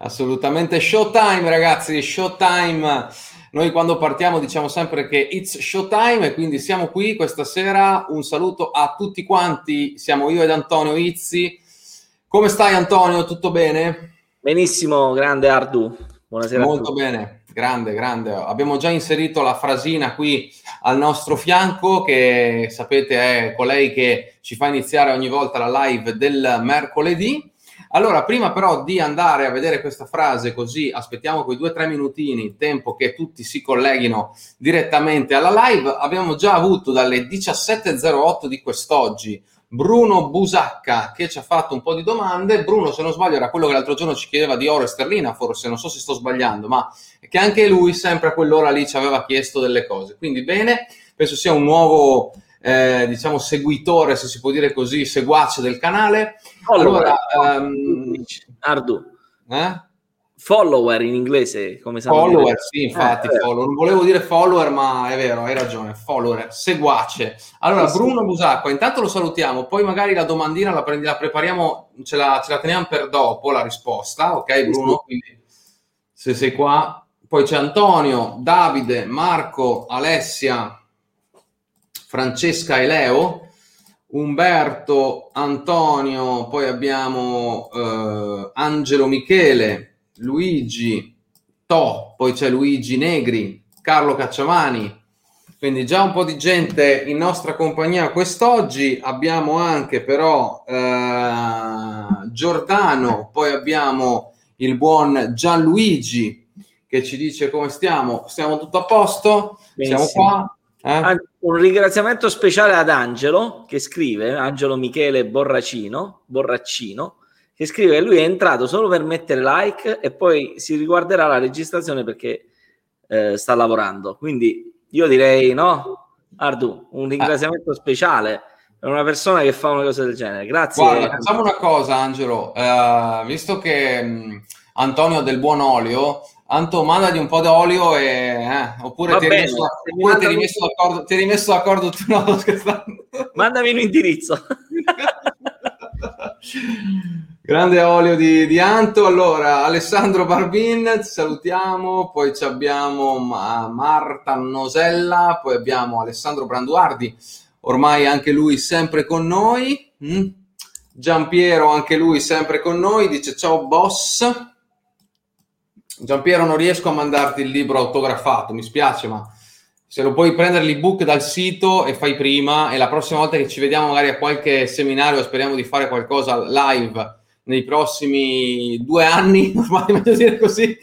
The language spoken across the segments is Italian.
Assolutamente showtime, ragazzi, showtime. Noi quando partiamo diciamo sempre che it's showtime e quindi siamo qui questa sera. Un saluto a tutti quanti. Siamo io ed Antonio Izzi. Come stai Antonio? Tutto bene? Benissimo, grande Ardu. Buonasera. Molto bene, grande, grande. Abbiamo già inserito la frasina qui al nostro fianco che sapete è colei che ci fa iniziare ogni volta la live del mercoledì. Allora, prima però di andare a vedere questa frase, così aspettiamo quei due o tre minutini, tempo che tutti si colleghino direttamente alla live, abbiamo già avuto dalle 17.08 di quest'oggi Bruno Busacca che ci ha fatto un po' di domande. Bruno, se non sbaglio, era quello che l'altro giorno ci chiedeva di oro e sterlina, forse, non so se sto sbagliando, ma che anche lui sempre a quell'ora lì ci aveva chiesto delle cose. Quindi bene, penso sia un nuovo eh, diciamo seguitore, se si può dire così, seguace del canale. Allora, um, Ardu. Eh? Follower in inglese, come sapete. Follower, sì, infatti, eh, follower. Non volevo dire follower, ma è vero, hai ragione, follower, seguace. Allora, sì, Bruno Busacqua, intanto lo salutiamo, poi magari la domandina la, prendi, la prepariamo, ce la, ce la, teniamo per dopo, la risposta, ok Bruno? Quindi, se sei qua. Poi c'è Antonio, Davide, Marco, Alessia, Francesca e Leo, Umberto, Antonio, poi abbiamo eh, Angelo Michele, Luigi To, poi c'è Luigi Negri, Carlo Cacciamani, quindi già un po' di gente in nostra compagnia quest'oggi. Abbiamo anche però eh, Giordano, poi abbiamo il buon Gianluigi che ci dice come stiamo. Stiamo tutto a posto? Benissimo. Siamo qua? Eh? Un ringraziamento speciale ad Angelo che scrive, Angelo Michele Borracino, Borraccino, che scrive che lui è entrato solo per mettere like e poi si riguarderà la registrazione perché eh, sta lavorando. Quindi io direi no, Ardu, un ringraziamento speciale per una persona che fa una cosa del genere. Grazie. Guarda, facciamo una cosa, Angelo, uh, visto che mh, Antonio del Buon Olio Anto, mandagli un po' d'olio e, eh, oppure, ti hai, rimesso, oppure ti, hai rimesso d'accordo, ti hai rimesso d'accordo tu, no, Mandami un indirizzo. Grande olio di, di, Anto. Allora, Alessandro Barbin, ti salutiamo. Poi abbiamo Marta Nosella, poi abbiamo Alessandro Branduardi, ormai anche lui sempre con noi. Mm? Giampiero, anche lui sempre con noi. Dice ciao boss. Giampiero, non riesco a mandarti il libro autografato, mi spiace, ma se lo puoi prendere l'ebook dal sito e fai prima, e la prossima volta che ci vediamo magari a qualche seminario, speriamo di fare qualcosa live nei prossimi due anni, ormai meglio dire così,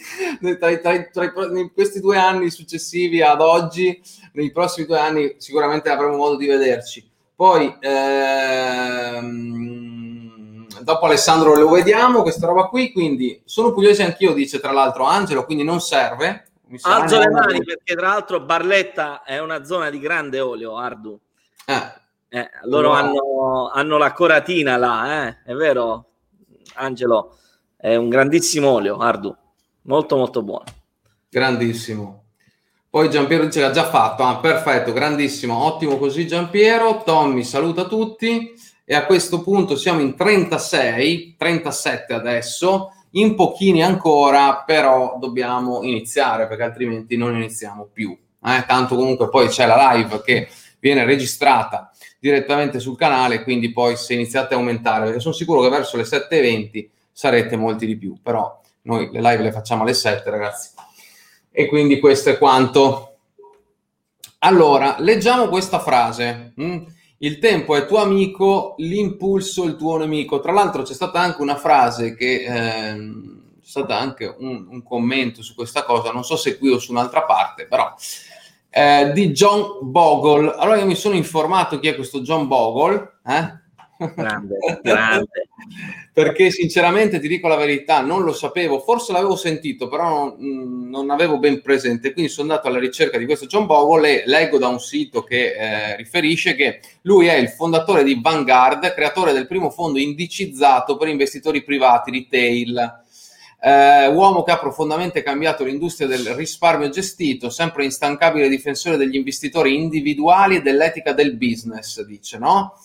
tra, tra, tra, questi due anni successivi ad oggi, nei prossimi due anni sicuramente avremo modo di vederci. Poi, ehm, dopo Alessandro lo vediamo, questa roba qui, quindi sono pugliese anch'io, dice tra l'altro Angelo, quindi non serve. Alzo le mani perché tra l'altro Barletta è una zona di grande olio, Ardu. Eh. Eh, loro no. hanno, hanno, la coratina là, eh? è vero Angelo? È un grandissimo olio, Ardu, molto molto buono. Grandissimo. Poi Giampiero dice che ha già fatto, ah, perfetto, grandissimo, ottimo così Giampiero. Tommy saluta tutti e a questo punto siamo in 36, 37 adesso, in pochini ancora, però dobbiamo iniziare perché altrimenti non iniziamo più. Eh? Tanto comunque poi c'è la live che viene registrata direttamente sul canale, quindi poi se iniziate a aumentare, perché sono sicuro che verso le 7.20 sarete molti di più, però noi le live le facciamo alle 7 ragazzi. E quindi questo è quanto. Allora, leggiamo questa frase. Mm? Il tempo è tuo amico, l'impulso il tuo nemico. Tra l'altro c'è stata anche una frase che ehm, c'è stato anche un, un, commento su questa cosa, non so se qui o su un'altra parte, però eh, di John Bogle. Allora io mi sono informato chi è questo John Bogle, eh? Grande, grande. Perché sinceramente ti dico la verità, non lo sapevo, forse l'avevo sentito, però non, non avevo ben presente. Quindi sono andato alla ricerca di questo John Bogle e leggo da un sito che eh, riferisce che lui è il fondatore di Vanguard, creatore del primo fondo indicizzato per investitori privati retail. Eh, uomo che ha profondamente cambiato l'industria del risparmio gestito, sempre instancabile difensore degli investitori individuali e dell'etica del business, dice, no?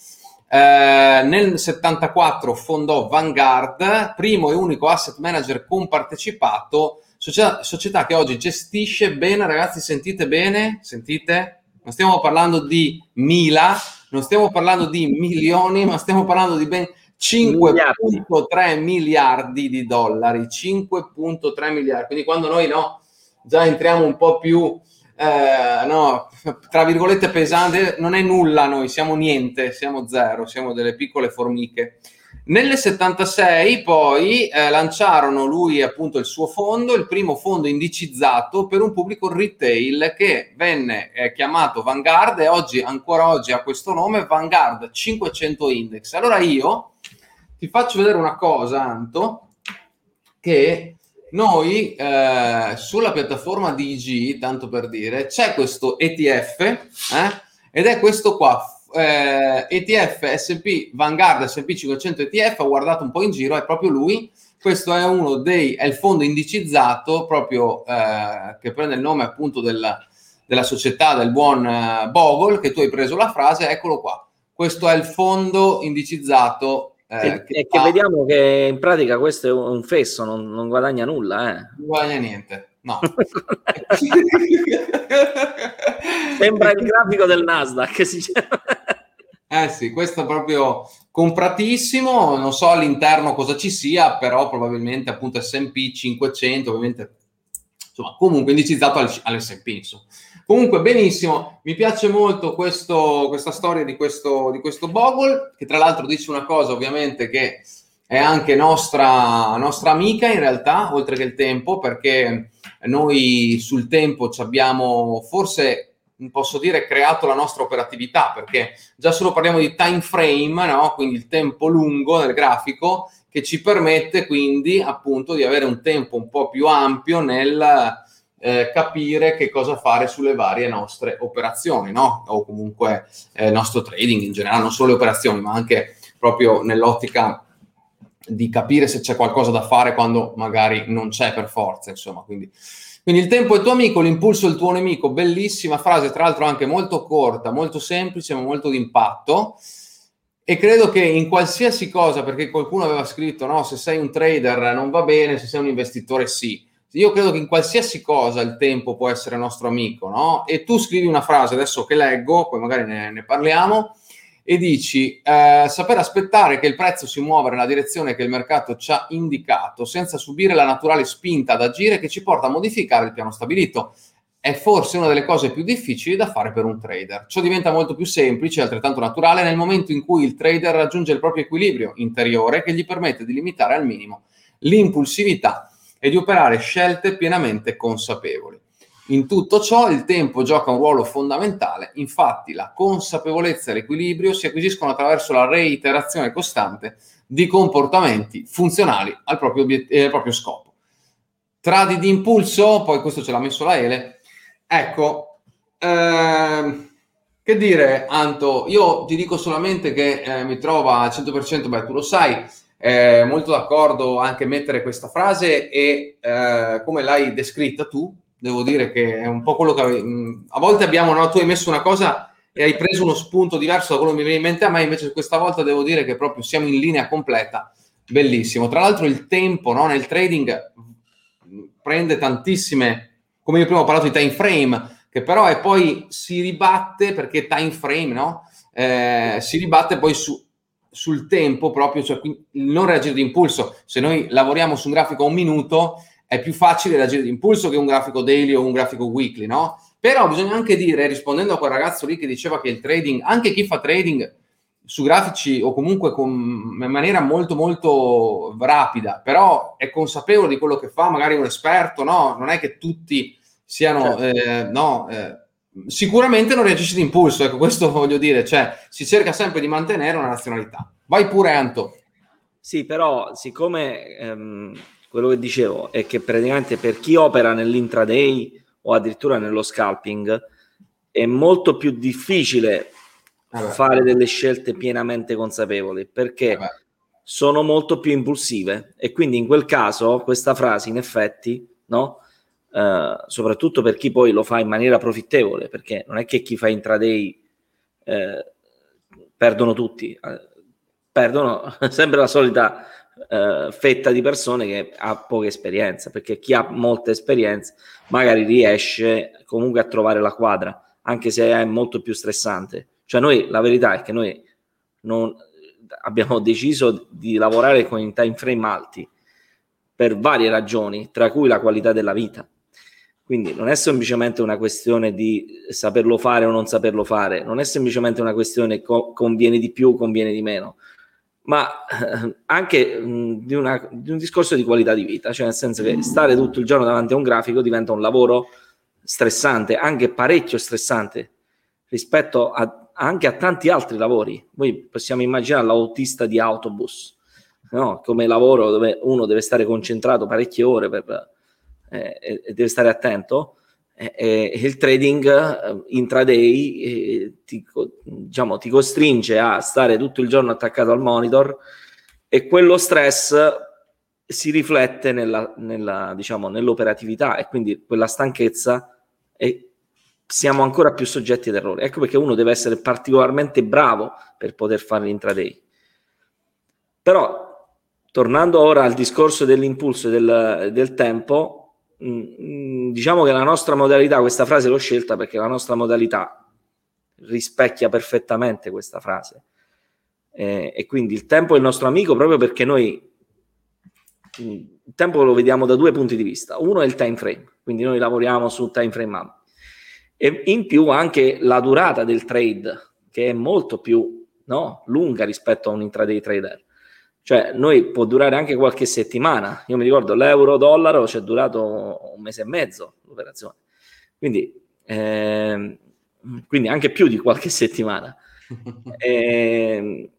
Eh, nel 74 fondò Vanguard, primo e unico asset manager compartecipato, società, società che oggi gestisce bene, ragazzi, sentite bene? Sentite? Non stiamo parlando di mila, non stiamo parlando di milioni, ma stiamo parlando di ben 5.3 miliardi di dollari. 5.3 miliardi. Quindi quando noi no, già entriamo un po' più eh, no, tra virgolette pesante, non è nulla noi, siamo niente, siamo zero, siamo delle piccole formiche. Nel 76 poi eh, lanciarono lui appunto il suo fondo, il primo fondo indicizzato per un pubblico retail che venne eh, chiamato Vanguard e oggi, ancora oggi ha questo nome, Vanguard 500 Index. Allora io ti faccio vedere una cosa, Anto, che noi eh, sulla piattaforma DG, tanto per dire, c'è questo ETF eh, ed è questo qua, eh, ETF SP Vanguard SP 500 ETF, ho guardato un po' in giro, è proprio lui. Questo è uno dei, è il fondo indicizzato proprio eh, che prende il nome appunto del, della società del buon eh, Bogle, che tu hai preso la frase, eccolo qua. Questo è il fondo indicizzato eh, che, che vediamo che in pratica questo è un fesso, non, non guadagna nulla. Eh. Non guadagna niente, no. Sembra il grafico del Nasdaq. eh sì, questo è proprio compratissimo, non so all'interno cosa ci sia, però probabilmente appunto S&P 500, ovviamente, insomma, comunque indicizzato all'S&P, insomma. Comunque, benissimo, mi piace molto questo, questa storia di questo, di questo Bogle, che tra l'altro dice una cosa, ovviamente, che è anche nostra, nostra amica in realtà, oltre che il tempo, perché noi sul tempo ci abbiamo forse posso dire creato la nostra operatività perché già solo parliamo di time frame, no? quindi il tempo lungo nel grafico che ci permette quindi appunto di avere un tempo un po' più ampio nel eh, capire che cosa fare sulle varie nostre operazioni, no? O comunque eh, il nostro trading in generale, non solo le operazioni, ma anche proprio nell'ottica di capire se c'è qualcosa da fare quando magari non c'è per forza, insomma, quindi... Quindi il tempo è tuo amico, l'impulso è il tuo nemico, bellissima frase, tra l'altro anche molto corta, molto semplice, ma molto d'impatto. E credo che in qualsiasi cosa, perché qualcuno aveva scritto, no, se sei un trader non va bene, se sei un investitore sì io credo che in qualsiasi cosa il tempo può essere nostro amico, no? E tu scrivi una frase adesso che leggo, poi magari ne, ne parliamo, e dici eh, saper aspettare che il prezzo si muova nella direzione che il mercato ci ha indicato senza subire la naturale spinta ad agire che ci porta a modificare il piano stabilito è forse una delle cose più difficili da fare per un trader. Ciò diventa molto più semplice e altrettanto naturale nel momento in cui il trader raggiunge il proprio equilibrio interiore che gli permette di limitare al minimo l'impulsività e di operare scelte pienamente consapevoli. In tutto ciò il tempo gioca un ruolo fondamentale, infatti la consapevolezza e l'equilibrio si acquisiscono attraverso la reiterazione costante di comportamenti funzionali al proprio, obiet- eh, proprio scopo. Tradi di impulso, poi questo ce l'ha messo la Ele, ecco, ehm, che dire Anto, io ti dico solamente che eh, mi trova al 100%, beh tu lo sai, eh, molto d'accordo anche mettere questa frase e eh, come l'hai descritta tu, devo dire che è un po' quello che avevi, a volte abbiamo, no, tu hai messo una cosa e hai preso uno spunto diverso da quello che mi viene in mente a me, invece questa volta devo dire che proprio siamo in linea completa, bellissimo. Tra l'altro il tempo no, nel trading prende tantissime, come io prima ho parlato di time frame, che però è poi si ribatte perché time frame, no? Eh, si ribatte poi su sul tempo proprio, cioè non reagire di impulso. Se noi lavoriamo su un grafico a un minuto, è più facile reagire di impulso che un grafico daily o un grafico weekly, no? Però bisogna anche dire, rispondendo a quel ragazzo lì che diceva che il trading, anche chi fa trading su grafici o comunque con, in maniera molto molto rapida, però è consapevole di quello che fa, magari un esperto, no? Non è che tutti siano, certo. eh, no, eh, sicuramente non reagisce di impulso, ecco, questo voglio dire, cioè si cerca sempre di mantenere una nazionalità. Vai pure Anto. Sì, però siccome ehm, quello che dicevo è che praticamente per chi opera nell'intraday o addirittura nello scalping è molto più difficile eh fare delle scelte pienamente consapevoli perché eh sono molto più impulsive e quindi in quel caso questa frase in effetti no? Uh, soprattutto per chi poi lo fa in maniera profittevole, perché non è che chi fa intraday eh, perdono tutti, eh, perdono sempre la solita eh, fetta di persone che ha poca esperienza, perché chi ha molta esperienza magari riesce comunque a trovare la quadra, anche se è molto più stressante. Cioè noi, la verità è che noi non, abbiamo deciso di lavorare con i time frame alti per varie ragioni, tra cui la qualità della vita. Quindi non è semplicemente una questione di saperlo fare o non saperlo fare, non è semplicemente una questione co- conviene di più o conviene di meno, ma eh, anche mh, di, una, di, un discorso di qualità di vita, cioè nel senso che stare tutto il giorno davanti a un grafico diventa un lavoro stressante, anche parecchio stressante rispetto a, anche a tanti altri lavori. Noi possiamo immaginare l'autista di autobus, no? come lavoro dove uno deve stare concentrato parecchie ore per, eh, e deve stare attento. E, il trading eh, intraday eh, ti, diciamo, ti costringe a stare tutto il giorno attaccato al monitor e quello stress si riflette nella, nella, diciamo, nell'operatività e quindi quella stanchezza è, siamo ancora più soggetti ad errori. Ecco perché uno deve essere particolarmente bravo per poter fare l'intraday. Però, tornando ora al discorso dell'impulso e del, del tempo, mh, mm, diciamo che la nostra modalità, questa frase l'ho scelta perché la nostra modalità rispecchia perfettamente questa frase. Eh, e quindi il tempo è il nostro amico proprio perché noi mm, il tempo lo vediamo da due punti di vista. Uno è il time frame, quindi noi lavoriamo su time frame up e in più anche la durata del trade che è molto più no, lunga rispetto a un intraday trader cioè noi può durare anche qualche settimana. Io mi ricordo l'euro dollaro ci è durato un mese e mezzo l'operazione. Quindi, eh, quindi anche più di qualche settimana. Eh,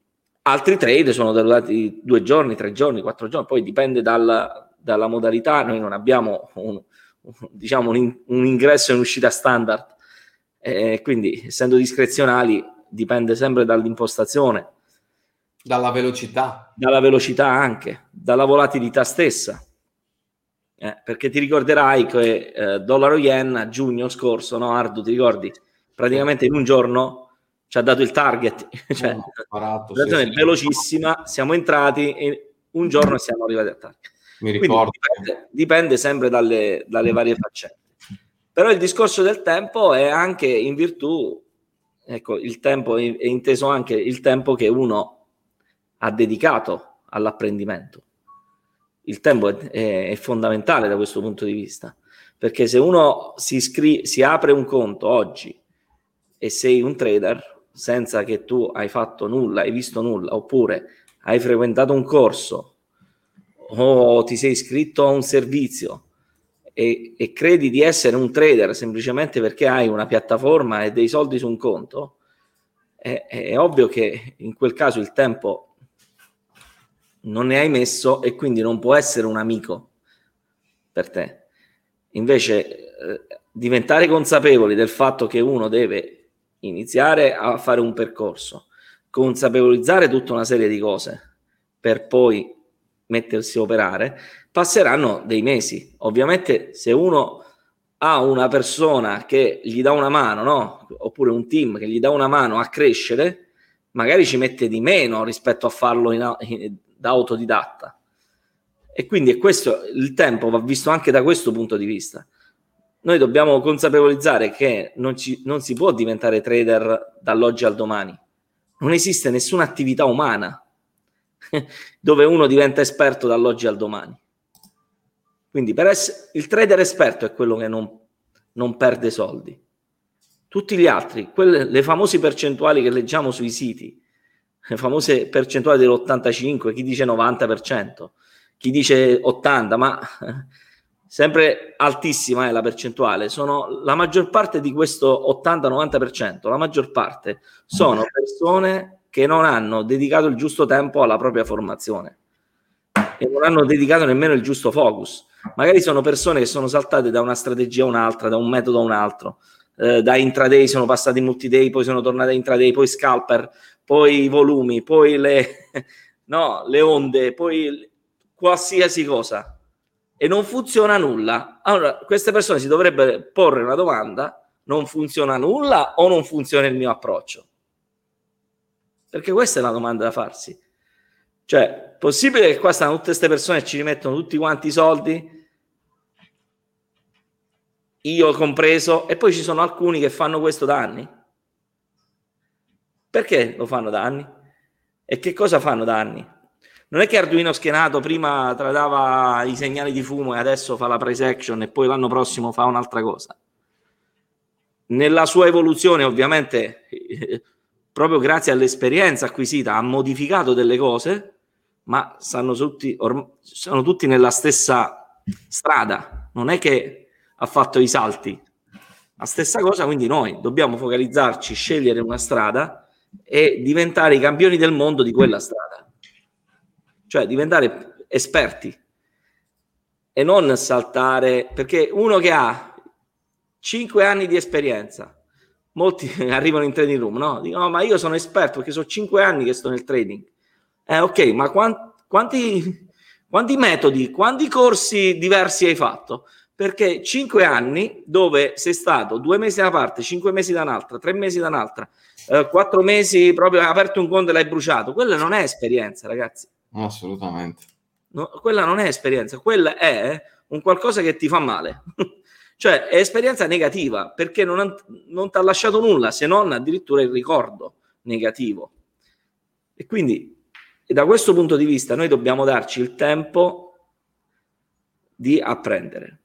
altri trade sono durati due giorni tre giorni quattro giorni. Poi dipende dal, dalla modalità. Noi non abbiamo un, diciamo un, in, un ingresso e un'uscita standard. E quindi essendo discrezionali dipende sempre dall'impostazione dalla velocità. Dalla velocità anche dalla volatilità stessa. Eh, perché ti ricorderai che eh, dollaro yen a giugno scorso no Ardu ti ricordi? Praticamente in un giorno ci ha dato il target. Cioè, oh, parato, sì, sì, velocissima siamo entrati e un giorno siamo arrivati al target. Mi ricordo. Dipende, dipende, sempre dalle, dalle varie faccende. Però il discorso del tempo è anche in virtù, ecco, il tempo è inteso anche il tempo che uno ha dedicato all'apprendimento. Il tempo è, è, è fondamentale da questo punto di vista, perché se uno si, iscri- si apre un conto oggi e sei un trader senza che tu hai fatto nulla, hai visto nulla, oppure hai frequentato un corso o ti sei iscritto a un servizio e, e, credi di essere un trader semplicemente perché hai una piattaforma e dei soldi su un conto, è, è ovvio che in quel caso il tempo non ne hai messo e quindi non può essere un amico per te. Invece eh, diventare consapevoli del fatto che uno deve iniziare a fare un percorso, consapevolizzare tutta una serie di cose per poi mettersi a operare, passeranno dei mesi. Ovviamente se uno ha una persona che gli dà una mano, no? oppure un team che gli dà una mano a crescere, magari ci mette di meno rispetto a farlo in, in, da autodidatta. E quindi è questo il tempo va visto anche da questo punto di vista. Noi dobbiamo consapevolizzare che non, ci, non si può diventare trader dall'oggi al domani. Non esiste nessuna attività umana dove uno diventa esperto dall'oggi al domani. Quindi per essere, il trader esperto è quello che non, non perde soldi. Tutti gli altri, quelle, le famose percentuali che leggiamo sui siti, le famose percentuali dell'85, chi dice 90%, chi dice 80%, ma sempre altissima è la percentuale, sono la maggior parte di questo 80-90%, la maggior parte sono persone che non hanno dedicato il giusto tempo alla propria formazione e non hanno dedicato nemmeno il giusto focus. Magari sono persone che sono saltate da una strategia a un'altra, da un metodo a un altro, eh, da intraday sono passati in multiday, poi sono tornati a intraday, poi scalper, poi i volumi, poi le, no, le onde, poi qualsiasi cosa. E non funziona nulla. Allora, queste persone si dovrebbero porre una domanda, non funziona nulla o non funziona il mio approccio? Perché questa è la domanda da farsi. Cioè, possibile che qua stanno tutte queste persone e ci rimettono tutti quanti i soldi? Io compreso, e poi ci sono alcuni che fanno questo da anni. Perché lo fanno da anni? E che cosa fanno da anni? Non è che Arduino schienato prima tradava i segnali di fumo e adesso fa la price action e poi l'anno prossimo fa un'altra cosa. Nella sua evoluzione, ovviamente, proprio grazie all'esperienza acquisita, ha modificato delle cose, ma stanno tutti, orm- sono tutti nella stessa strada. Non è che ha fatto i salti. La stessa cosa, quindi noi dobbiamo focalizzarci, scegliere una strada e diventare i campioni del mondo di quella strada. Cioè diventare esperti e non saltare, perché uno che ha 5 anni di esperienza, molti arrivano in trading room, no? Dicono, no, ma io sono esperto perché sono 5 anni che sto nel trading. Eh, ok, ma quanti, quanti metodi, quanti corsi diversi hai fatto? Perché cinque anni dove sei stato due mesi da una parte, cinque mesi da un'altra, tre mesi da un'altra, eh, quattro mesi proprio hai aperto un conto e l'hai bruciato, quella non è esperienza, ragazzi. Assolutamente. No, quella non è esperienza, quella è un qualcosa che ti fa male. cioè è esperienza negativa perché non, non ti ha lasciato nulla se non addirittura il ricordo negativo. E quindi e da questo punto di vista noi dobbiamo darci il tempo di apprendere.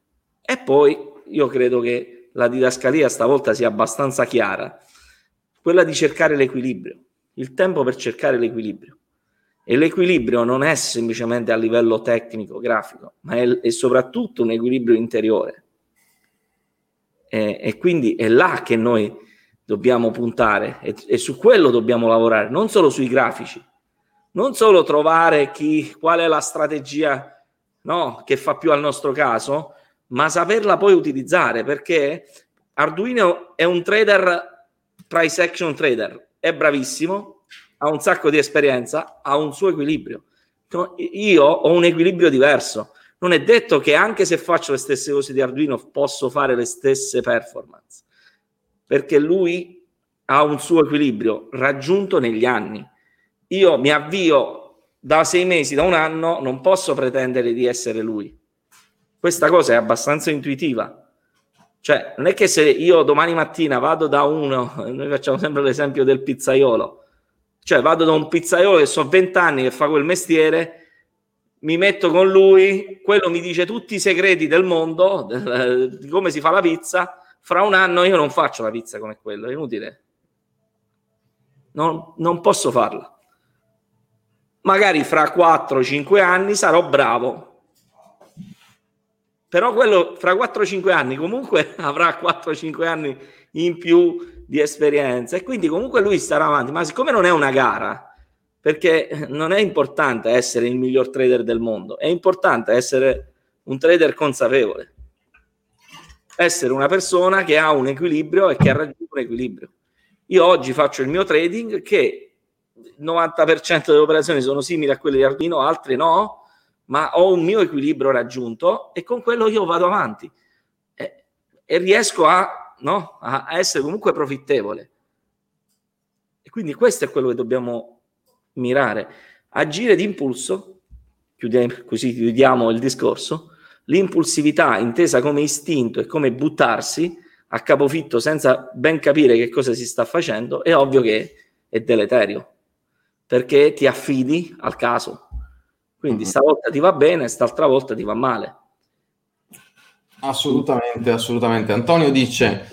E poi io credo che la didascalia stavolta sia abbastanza chiara, quella di cercare l'equilibrio, il tempo per cercare l'equilibrio. E l'equilibrio non è semplicemente a livello tecnico, grafico, ma è, è soprattutto un equilibrio interiore. E, e, quindi è là che noi dobbiamo puntare e, e, su quello dobbiamo lavorare, non solo sui grafici, non solo trovare chi, qual è la strategia no, che fa più al nostro caso, ma saperla poi utilizzare perché Arduino è un trader price action trader, è bravissimo, ha un sacco di esperienza, ha un suo equilibrio. Io ho un equilibrio diverso. Non è detto che anche se faccio le stesse cose di Arduino posso fare le stesse performance, perché lui ha un suo equilibrio raggiunto negli anni. Io mi avvio da sei mesi, da un anno, non posso pretendere di essere lui questa cosa è abbastanza intuitiva. Cioè, non è che se io domani mattina vado da uno, noi facciamo sempre l'esempio del pizzaiolo, cioè vado da un pizzaiolo che so 20 anni che fa quel mestiere, mi metto con lui, quello mi dice tutti i segreti del mondo, di come si fa la pizza, fra un anno io non faccio la pizza come quello, è inutile. Non, non posso farla. Magari fra 4-5 anni sarò bravo, però quello fra 4-5 anni comunque avrà 4-5 anni in più di esperienza. E quindi comunque lui starà avanti, ma siccome non è una gara, perché non è importante essere il miglior trader del mondo, è importante essere un trader consapevole, essere una persona che ha un equilibrio e che ha raggiunto un equilibrio. Io oggi faccio il mio trading che il 90% delle operazioni sono simili a quelle di Arduino, altre no, ma ho un mio equilibrio raggiunto e con quello io vado avanti e, e riesco a, no, a, essere comunque profittevole. E quindi questo è quello che dobbiamo mirare. Agire d'impulso, così chiudiamo il discorso, l'impulsività intesa come istinto e come buttarsi a capofitto senza ben capire che cosa si sta facendo, è ovvio che è deleterio, perché ti affidi al caso, quindi mm-hmm. stavolta ti va bene, st'altra volta ti va male. Assolutamente, assolutamente. Antonio dice,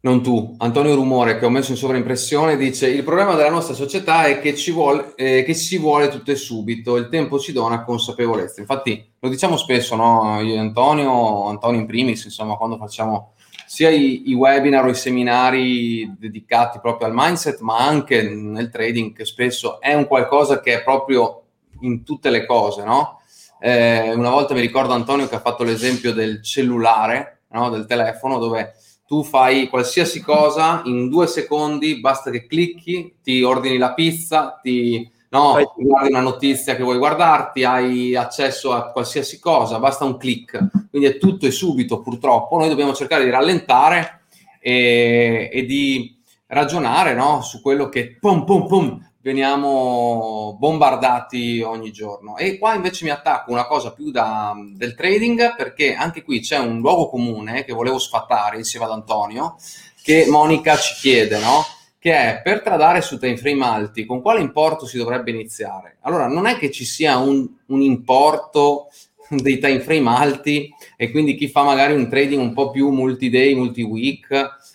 non tu, Antonio Rumore che ho messo in sovraimpressione, dice il problema della nostra società è che ci vuole, eh, che si vuole tutto e subito, il tempo ci dona consapevolezza. Infatti lo diciamo spesso, no? Io e Antonio, Antonio in primis, insomma, quando facciamo sia i, i, webinar o i seminari dedicati proprio al mindset, ma anche nel trading, che spesso è un qualcosa che è proprio in tutte le cose, no? Eh, una volta mi ricordo Antonio che ha fatto l'esempio del cellulare, no? del telefono, dove tu fai qualsiasi cosa in due secondi, basta che clicchi, ti ordini la pizza, ti no, guardi una notizia che vuoi guardarti, hai accesso a qualsiasi cosa, basta un click. Quindi è tutto e subito, purtroppo. Noi dobbiamo cercare di rallentare e, e di ragionare no? su quello che pum pum pum veniamo bombardati ogni giorno. E qua invece mi attacco una cosa più da, del trading, perché anche qui c'è un luogo comune che volevo sfatare insieme ad Antonio, che Monica ci chiede, no? Che è per tradare su time frame alti, con quale importo si dovrebbe iniziare? Allora, non è che ci sia un, un importo dei time frame alti e quindi chi fa magari un trading un po' più multi-day, multi-week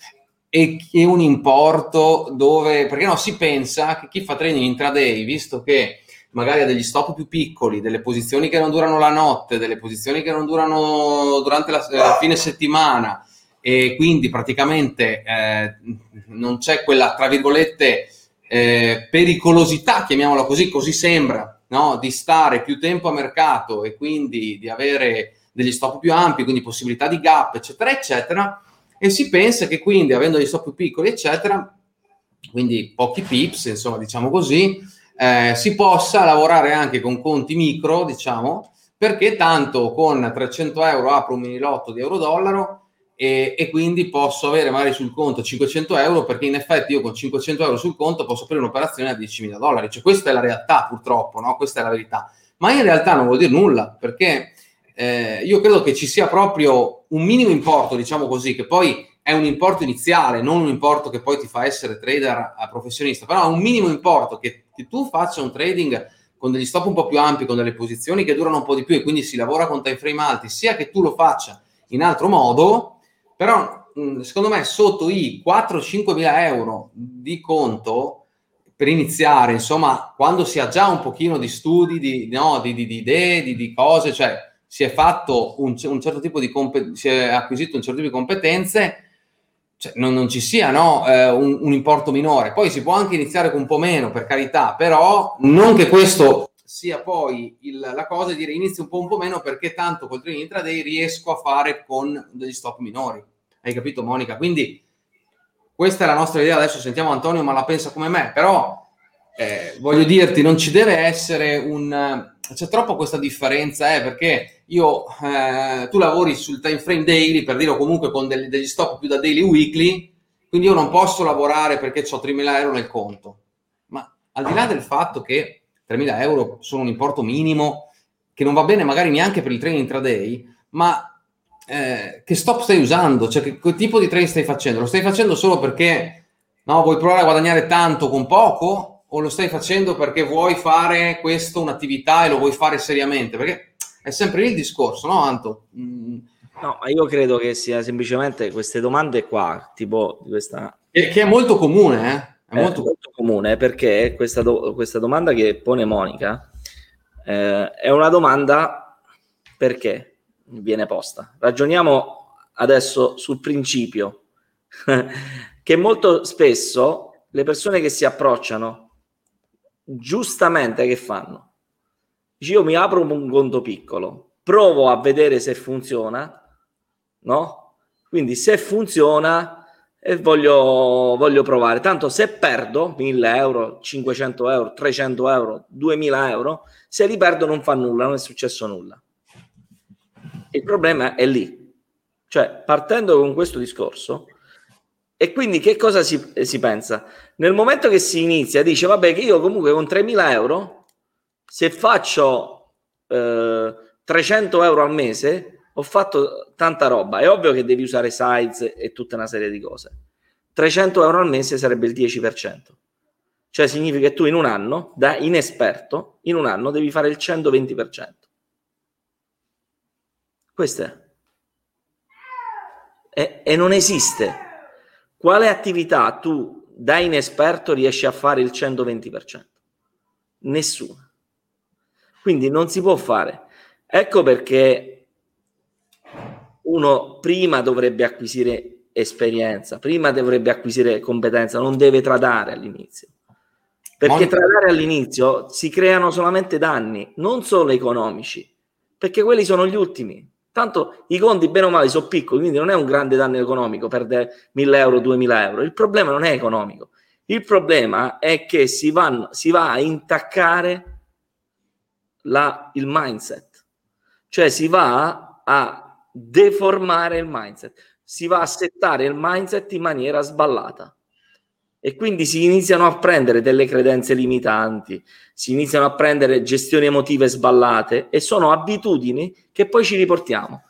e, e un importo dove, perché no, si pensa che chi fa trading intraday, visto che magari ha degli stop più piccoli, delle posizioni che non durano la notte, delle posizioni che non durano durante la, la fine settimana e quindi praticamente eh, non c'è quella, tra virgolette, eh, pericolosità, chiamiamola così, così sembra, no? di stare più tempo a mercato e quindi di avere degli stop più ampi, quindi possibilità di gap, eccetera, eccetera, e si pensa che quindi avendo degli stop più piccoli, eccetera, quindi pochi pips, insomma, diciamo così, eh, si possa lavorare anche con conti micro, diciamo, perché tanto con 300 euro apro un mini lotto di euro-dollaro e, e, quindi posso avere magari sul conto 500 euro perché in effetti io con 500 euro sul conto posso aprire un'operazione a 10.000 dollari. Cioè questa è la realtà purtroppo, no? Questa è la verità. Ma in realtà non vuol dire nulla perché eh, io credo che ci sia proprio un minimo importo, diciamo così, che poi è un importo iniziale, non un importo che poi ti fa essere trader professionista, però un minimo importo che, che tu faccia un trading con degli stop un po' più ampi, con delle posizioni che durano un po' di più e quindi si lavora con time frame alti, sia che tu lo faccia in altro modo, però secondo me sotto i 4-5 mila euro di conto per iniziare, insomma, quando si ha già un pochino di studi, di, no, di, di, di idee, di cose, cioè si è fatto un, un certo tipo di competenze, si è acquisito un certo tipo di competenze, cioè, non, non, ci sia no, eh, un, un, importo minore. Poi si può anche iniziare con un po' meno, per carità, però non che questo sia poi il, la cosa di dire inizio un po', un po' meno perché tanto col trading intraday riesco a fare con degli stop minori. Hai capito Monica? Quindi questa è la nostra idea. Adesso sentiamo Antonio, ma la pensa come me, però eh, voglio dirti, non ci deve essere un c'è troppo questa differenza, eh, perché io, eh, tu lavori sul time frame daily, per dire, comunque con degli, degli stop più da daily weekly, quindi io non posso lavorare perché ho 3.000 euro nel conto. Ma al di là del fatto che 3.000 euro sono un importo minimo, che non va bene magari neanche per il trading intraday, ma eh, che stop stai usando? Cioè, che, che tipo di trading stai facendo? Lo stai facendo solo perché no, vuoi provare a guadagnare tanto con poco? o lo stai facendo perché vuoi fare questo un'attività e lo vuoi fare seriamente? Perché è sempre lì il discorso, no, Anto? Mm. No, ma io credo che sia semplicemente queste domande qua, tipo questa... Che, che è molto comune, eh? È, è molto... molto... comune perché questa, do- questa, domanda che pone Monica eh, è una domanda perché viene posta. Ragioniamo adesso sul principio che molto spesso le persone che si approcciano giustamente che fanno? Io mi apro un conto piccolo, provo a vedere se funziona, no? Quindi se funziona e voglio, voglio provare, tanto se perdo 1000 euro, 500 euro, 300 euro, 2000 euro, se li perdo non fa nulla, non è successo nulla. Il problema è lì. Cioè, partendo con questo discorso, e quindi che cosa si, si, pensa? Nel momento che si inizia, dice, vabbè, che io comunque con 3.000 euro, se faccio eh, 300 euro al mese, ho fatto tanta roba. È ovvio che devi usare size e tutta una serie di cose. 300 euro al mese sarebbe il 10%. Cioè significa che tu in un anno, da inesperto, in un anno devi fare il 120%. Questo è. E, e non esiste quale attività tu da inesperto riesci a fare il 120%? Nessuna. Quindi non si può fare. Ecco perché uno prima dovrebbe acquisire esperienza, prima dovrebbe acquisire competenza, non deve tradare all'inizio. Perché Monica. tradare all'inizio si creano solamente danni, non solo economici, perché quelli sono gli ultimi. Tanto i conti, bene o male, sono piccoli, quindi non è un grande danno economico perdere 1000 euro, 2000 euro. Il problema non è economico. Il problema è che si, vanno, si va a intaccare la, il mindset, cioè si va a deformare il mindset, si va a settare il mindset in maniera sballata. e quindi si iniziano a prendere delle credenze limitanti, si iniziano a prendere gestioni emotive sballate e sono abitudini che poi ci riportiamo.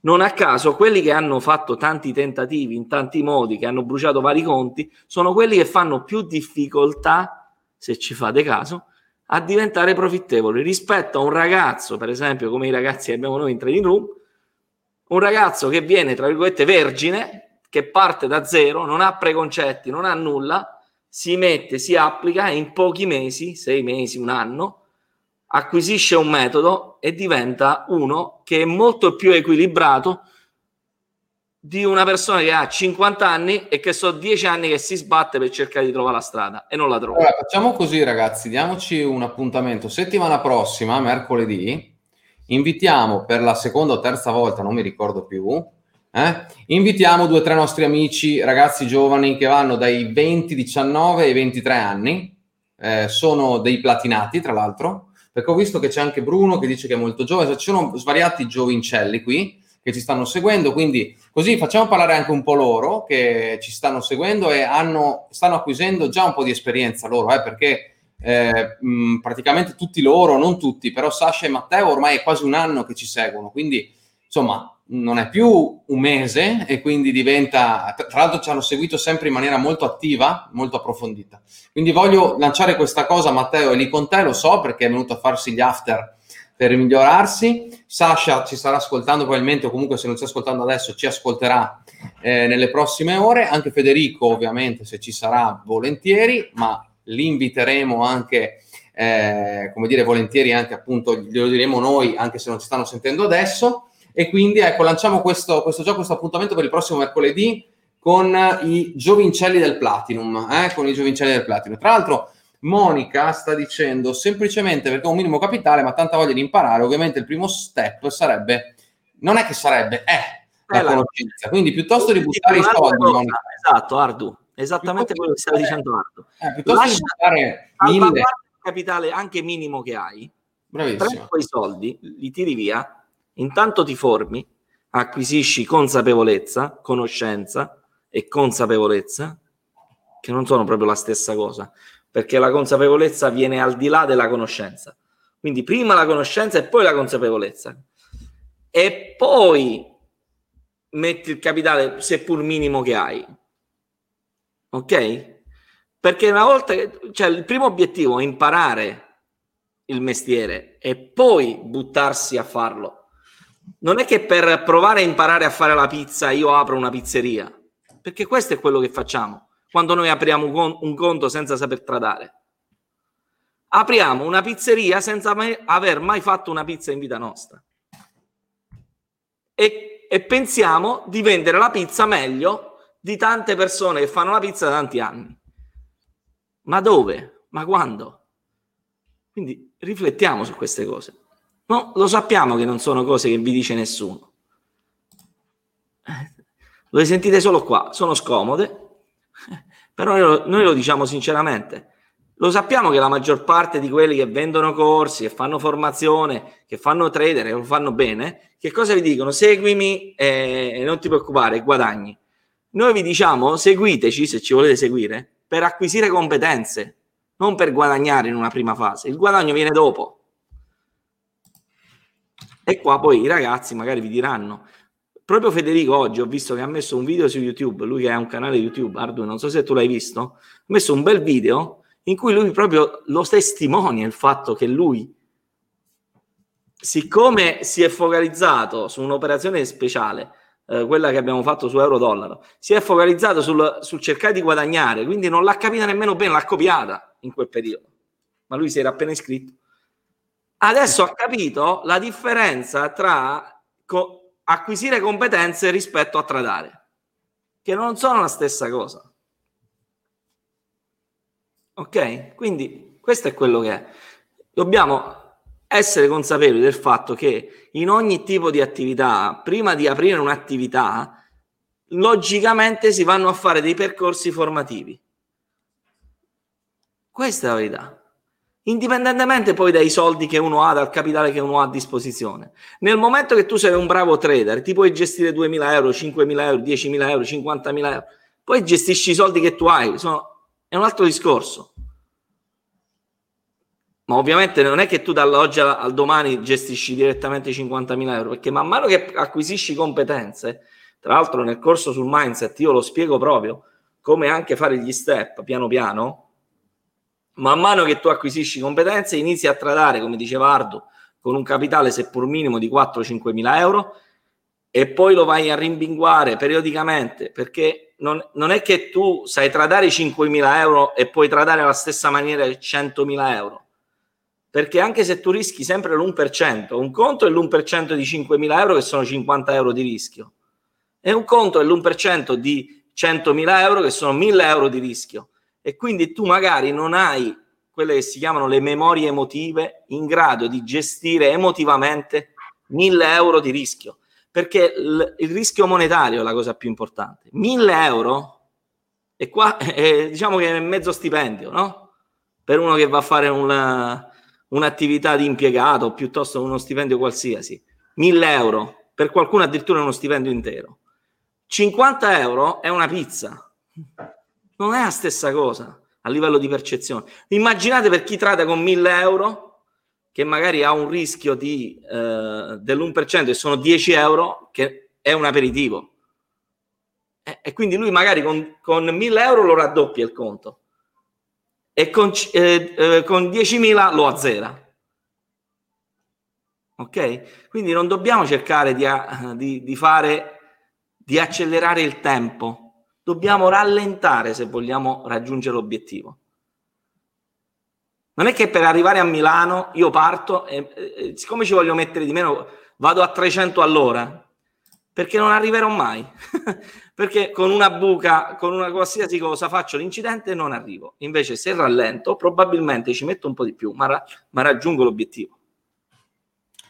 Non a caso quelli che hanno fatto tanti tentativi in tanti modi, che hanno bruciato vari conti, sono quelli che fanno più difficoltà, se ci fate caso, a diventare profittevoli rispetto a un ragazzo, per esempio, come i ragazzi che abbiamo noi in trading room, un ragazzo che viene, tra virgolette, vergine, che parte da zero, non ha preconcetti, non ha nulla, si mette, si applica e in pochi mesi, sei mesi, un anno, acquisisce un metodo e diventa uno che è molto più equilibrato di una persona che ha 50 anni e che so 10 anni che si sbatte per cercare di trovare la strada e non la trova. Allora, facciamo così ragazzi, diamoci un appuntamento settimana prossima, mercoledì, invitiamo per la seconda o terza volta, non mi ricordo più, eh, invitiamo due o tre nostri amici, ragazzi giovani che vanno dai 20, 19 ai 23 anni, eh, sono dei platinati tra l'altro, perché ho visto che c'è anche Bruno che dice che è molto giovane, ci sono svariati giovincelli qui che ci stanno seguendo, quindi così facciamo parlare anche un po' loro che ci stanno seguendo e hanno, stanno acquisendo già un po' di esperienza loro, eh, perché eh, mh, praticamente tutti loro, non tutti, però Sasha e Matteo ormai è quasi un anno che ci seguono, quindi insomma non è più un mese e quindi diventa, tra l'altro ci hanno seguito sempre in maniera molto attiva, molto approfondita. Quindi voglio lanciare questa cosa, Matteo, è lì con te, lo so perché è venuto a farsi gli after per migliorarsi. Sasha ci starà ascoltando probabilmente, o comunque se non ci sta ascoltando adesso, ci ascolterà eh, nelle prossime ore. Anche Federico, ovviamente, se ci sarà, volentieri, ma li inviteremo anche, eh, come dire, volentieri anche appunto, glielo diremo noi, anche se non ci stanno sentendo adesso. E quindi ecco, lanciamo questo, questo gioco, questo appuntamento per il prossimo mercoledì con i giovincelli del Platinum, eh, con i giovincelli del Platinum. Tra l'altro, Monica sta dicendo semplicemente perché ho un minimo capitale, ma tanta voglia di imparare. Ovviamente il primo step sarebbe, non è che sarebbe, è la eh, conoscenza. Quindi piuttosto di buttare i soldi, Monica. Esatto, Ardu, esattamente quello che stava dicendo Ardu. Eh, piuttosto Lascia, di buttare mille... capitale anche minimo che hai, Bravissimo. prendi quei soldi, li tiri via Intanto ti formi, acquisisci consapevolezza, conoscenza e consapevolezza, che non sono proprio la stessa cosa, perché la consapevolezza viene al di là della conoscenza. Quindi prima la conoscenza e poi la consapevolezza. E poi metti il capitale, seppur minimo che hai. Ok? Perché una volta cioè il primo obiettivo è imparare il mestiere e poi buttarsi a farlo non è che per provare a imparare a fare la pizza io apro una pizzeria, perché questo è quello che facciamo quando noi apriamo un conto senza saper tradare. Apriamo una pizzeria senza mai aver mai fatto una pizza in vita nostra. E, e pensiamo di vendere la pizza meglio di tante persone che fanno la pizza da tanti anni. Ma dove? Ma quando? Quindi riflettiamo su queste cose. No, lo sappiamo che non sono cose che vi dice nessuno. Lo sentite solo qua, sono scomode, però noi lo, noi lo diciamo sinceramente. Lo sappiamo che la maggior parte di quelli che vendono corsi, che fanno formazione, che fanno trader, che lo fanno bene, che cosa vi dicono? Seguimi e non ti preoccupare, guadagni. Noi vi diciamo seguiteci se ci volete seguire per acquisire competenze, non per guadagnare in una prima fase. Il guadagno viene dopo. E qua poi i ragazzi magari vi diranno, proprio Federico oggi ho visto che ha messo un video su YouTube, lui che ha un canale YouTube, Ardu, non so se tu l'hai visto, ha messo un bel video in cui lui proprio lo testimonia il fatto che lui, siccome si è focalizzato su un'operazione speciale, eh, quella che abbiamo fatto su euro-dollaro, si è focalizzato sul, sul cercare di guadagnare, quindi non l'ha capita nemmeno bene, l'ha copiata in quel periodo. Ma lui si era appena iscritto Adesso ha capito la differenza tra co- acquisire competenze rispetto a tradare, che non sono la stessa cosa. Ok? Quindi questo è quello che è. Dobbiamo essere consapevoli del fatto che in ogni tipo di attività, prima di aprire un'attività, logicamente si vanno a fare dei percorsi formativi. Questa è la verità indipendentemente poi dai soldi che uno ha, dal capitale che uno ha a disposizione. Nel momento che tu sei un bravo trader, ti puoi gestire 2.000 euro, 5.000 euro, 10.000 euro, 50.000 euro, poi gestisci i soldi che tu hai, sono è un altro discorso. Ma ovviamente non è che tu dall'oggi al domani gestisci direttamente 50.000 euro, perché man mano che acquisisci competenze, tra l'altro nel corso sul mindset io lo spiego proprio, come anche fare gli step piano piano, man mano che tu acquisisci competenze inizi a tradare, come diceva Ardo, con un capitale seppur minimo di 4-5 mila euro e poi lo vai a rimbinguare periodicamente perché non, non è che tu sai tradare 5 mila euro e puoi tradare alla stessa maniera 100 mila euro. Perché anche se tu rischi sempre l'1%, un conto è l'1% di 5.000 euro che sono 50 euro di rischio e un conto è l'1% di 100.000 euro che sono 1.000 euro di rischio e quindi tu magari non hai quelle che si chiamano le memorie emotive in grado di gestire emotivamente 1000 euro di rischio. Perché il, il rischio monetario è la cosa più importante. 1000 euro e qua è, diciamo che è mezzo stipendio no? per uno che va a fare una, un'attività di impiegato piuttosto uno stipendio qualsiasi. 1000 euro. Per qualcuno addirittura uno stipendio intero. 50 euro è una pizza non è la stessa cosa a livello di percezione. Immaginate per chi tratta con 1000 euro, che magari ha un rischio di, eh, dell'1% e sono 10 euro, che è un aperitivo. E, e quindi lui magari con, con 1000 euro lo raddoppia il conto e con, eh, eh, con 10.000 lo azzera. Ok? Quindi non dobbiamo cercare di, di, di fare, di accelerare il tempo dobbiamo rallentare se vogliamo raggiungere l'obiettivo. Non è che per arrivare a Milano io parto e, e siccome ci voglio mettere di meno vado a 300 all'ora, perché non arriverò mai. perché con una buca, con una qualsiasi cosa faccio l'incidente e non arrivo. Invece se rallento probabilmente ci metto un po' di più, ma, ra- ma raggiungo l'obiettivo.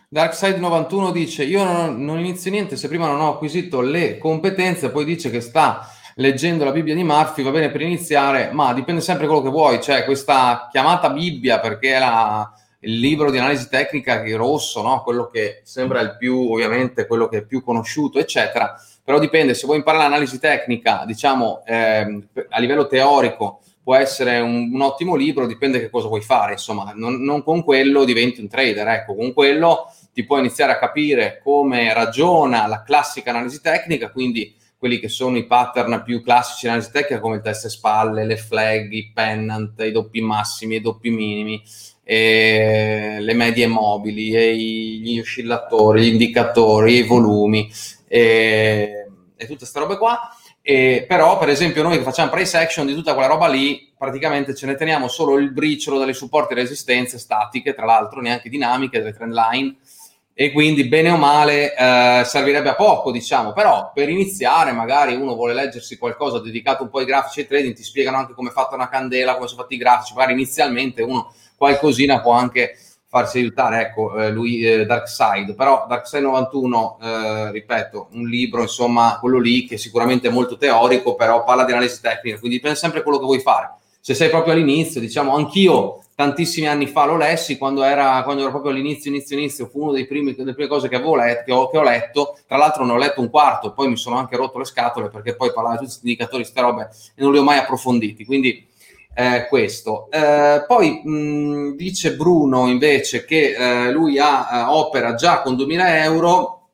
Darkside 91 dice io non, non inizio niente se prima non ho acquisito le competenze, poi dice che sta leggendo la Bibbia di Murphy va bene per iniziare, ma dipende sempre da quello che vuoi, cioè questa chiamata Bibbia perché è la, il libro di analisi tecnica è rosso, no? quello che sembra il più, ovviamente, quello che è più conosciuto, eccetera, però dipende, se vuoi imparare l'analisi tecnica, diciamo, eh, a livello teorico, può essere un, un, ottimo libro, dipende che cosa vuoi fare, insomma, non, non, con quello diventi un trader, ecco, con quello ti puoi iniziare a capire come ragiona la classica analisi tecnica, quindi quelli che sono i pattern più classici in analisi tecnica come il test spalle, le flag, i pennant, i doppi massimi, i doppi minimi, le medie mobili, gli oscillatori, gli indicatori, i volumi e, e tutte queste robe qua. E, però, per esempio, noi che facciamo price action di tutta quella roba lì, praticamente ce ne teniamo solo il briciolo delle supporti e resistenze statiche, tra l'altro neanche dinamiche, delle trend line, e quindi bene o male eh, servirebbe a poco, diciamo, però per iniziare magari uno vuole leggersi qualcosa dedicato un po' ai grafici e trading, ti spiegano anche come è fatta una candela, come sono fatti i grafici, magari inizialmente uno qualcosina può anche farsi aiutare, ecco, eh, lui eh, Darkside, però Darkside 91, eh, ripeto, un libro, insomma, quello lì che sicuramente è molto teorico, però parla di analisi tecnica, quindi dipende sempre quello che vuoi fare. Se sei proprio all'inizio, diciamo, anch'io tantissimi anni fa lo lessi quando era, quando era proprio all'inizio, inizio, inizio, fu una delle prime cose che, avevo letto, che ho, che ho letto, tra l'altro ne ho letto un quarto poi mi sono anche rotto le scatole perché poi parlava di tutti questi indicatori, queste robe e non li ho mai approfonditi, quindi eh, questo. Eh, poi mh, dice Bruno invece che eh, lui ha, eh, opera già con 2000 euro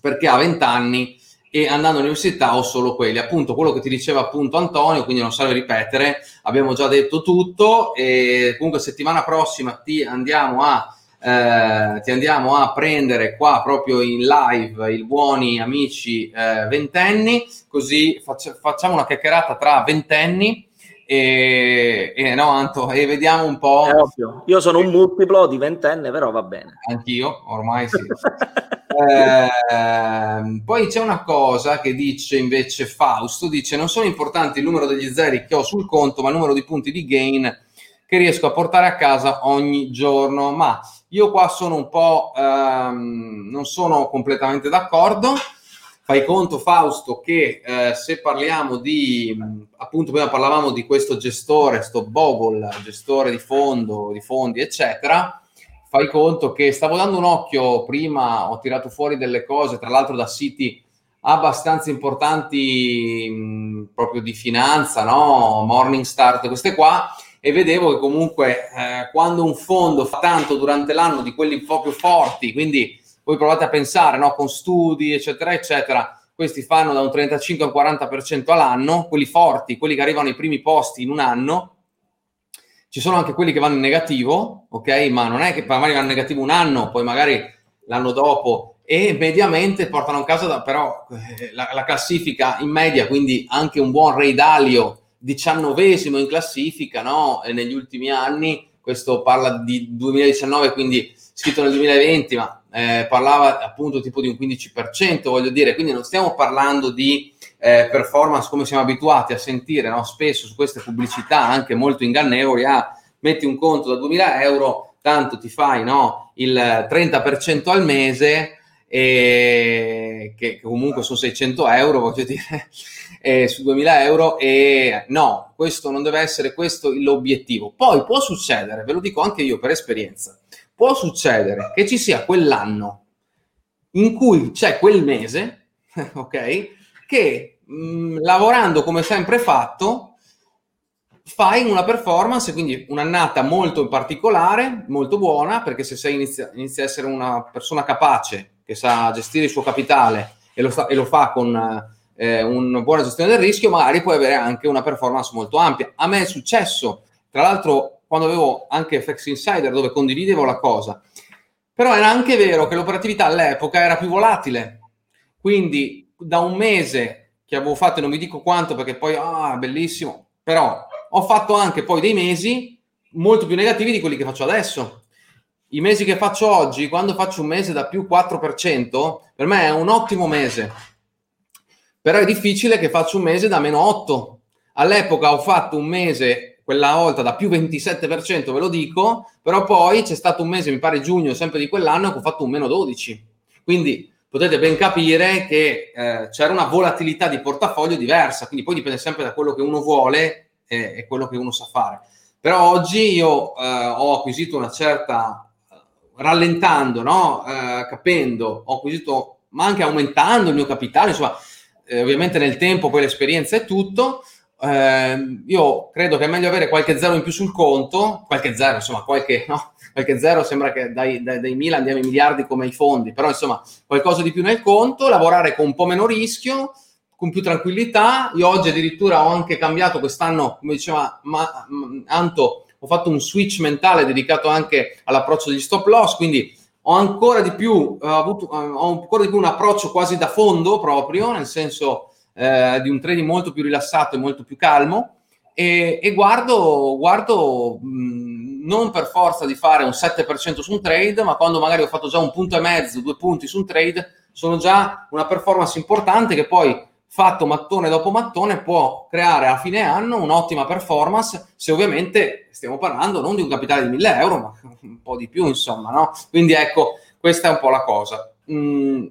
perché ha 20 anni e andando all'università ho solo quelli. Appunto, quello che ti diceva appunto Antonio, quindi non serve ripetere, abbiamo già detto tutto e comunque settimana prossima ti andiamo a eh, ti andiamo a prendere qua proprio in live i buoni amici eh, ventenni, così faccia, facciamo una chiacchierata tra ventenni e, e, no, Anto, e vediamo un po'. Io sono un multiplo di ventenne, però va bene. Anch'io, ormai sì. eh, poi c'è una cosa che dice invece Fausto, dice non sono importanti il numero degli zeri che ho sul conto, ma il numero di punti di gain che riesco a portare a casa ogni giorno. Ma io qua sono un po', ehm, non sono completamente d'accordo Fai conto, Fausto, che eh, se parliamo di, appunto, prima parlavamo di questo gestore, sto Bogle, gestore di fondo, di fondi, eccetera. Fai conto che stavo dando un occhio prima, ho tirato fuori delle cose, tra l'altro da siti abbastanza importanti mh, proprio di finanza, no? Morningstar, queste qua, e vedevo che comunque eh, quando un fondo fa tanto durante l'anno di quelli più forti, quindi voi provate a pensare, no? Con studi, eccetera, eccetera, questi fanno da un 35 al 40% all'anno, quelli forti, quelli che arrivano ai primi posti in un anno, ci sono anche quelli che vanno in negativo, ok? Ma non è che magari vanno in negativo un anno, poi magari l'anno dopo e mediamente portano a casa da, però eh, la, la, classifica in media, quindi anche un buon Ray Dalio, diciannovesimo in classifica, no? E negli ultimi anni, questo parla di 2019, quindi scritto nel 2020, ma eh, parlava appunto tipo di un 15%, voglio dire, quindi non stiamo parlando di eh, performance come siamo abituati a sentire no? spesso su queste pubblicità anche molto ingannevoli, ah, metti un conto da 2000 euro, tanto ti fai no? il 30% al mese e che, comunque sono 600 euro, voglio dire, eh, su 2000 euro e no, questo non deve essere questo l'obiettivo. Poi può succedere, ve lo dico anche io per esperienza, può succedere che ci sia quell'anno in cui c'è quel mese, ok, che mh, mm, lavorando come sempre fatto fai una performance, quindi un'annata molto particolare, molto buona, perché se sei inizia, inizia a essere una persona capace che sa gestire il suo capitale e lo, sta, e lo fa con eh, una buona gestione del rischio, magari puoi avere anche una performance molto ampia. A me è successo, tra l'altro, quando avevo anche FX Insider, dove condividevo la cosa, però era anche vero che l'operatività all'epoca era più volatile. Quindi da un mese che avevo fatto, non vi dico quanto perché poi, ah, bellissimo, però ho fatto anche poi dei mesi molto più negativi di quelli che faccio adesso i mesi che faccio oggi, quando faccio un mese da più 4%, per me è un ottimo mese. Però è difficile che faccio un mese da meno 8. All'epoca ho fatto un mese, quella volta, da più 27%, ve lo dico, però poi c'è stato un mese, mi pare giugno, sempre di quell'anno, che ho fatto un meno 12. Quindi potete ben capire che eh, c'era una volatilità di portafoglio diversa, quindi poi dipende sempre da quello che uno vuole e, e quello che uno sa fare. Però oggi io eh, ho acquisito una certa rallentando, no? eh, capendo, ho acquisito, ma anche aumentando il mio capitale, insomma, eh, ovviamente nel tempo poi l'esperienza è tutto. Eh, io credo che è meglio avere qualche zero in più sul conto, qualche zero, insomma, qualche, no? qualche zero sembra che dai, dai, dai mila andiamo ai miliardi come i fondi, però insomma, qualcosa di più nel conto, lavorare con un po' meno rischio, con più tranquillità. Io oggi addirittura ho anche cambiato quest'anno, come diceva Ma, Anto, ho fatto un switch mentale dedicato anche all'approccio degli stop loss, quindi ho ancora di più, eh, avuto, eh, ho ancora di più un approccio quasi da fondo proprio, nel senso eh, di un trading molto più rilassato e molto più calmo e, e guardo, guardo mh, non per forza di fare un 7% su un trade, ma quando magari ho fatto già un punto e mezzo, due punti su un trade, sono già una performance importante che poi fatto mattone dopo mattone può creare a fine anno un'ottima performance se ovviamente stiamo parlando non di un capitale di 1000 euro ma un po' di più insomma no? quindi ecco questa è un po' la cosa mm,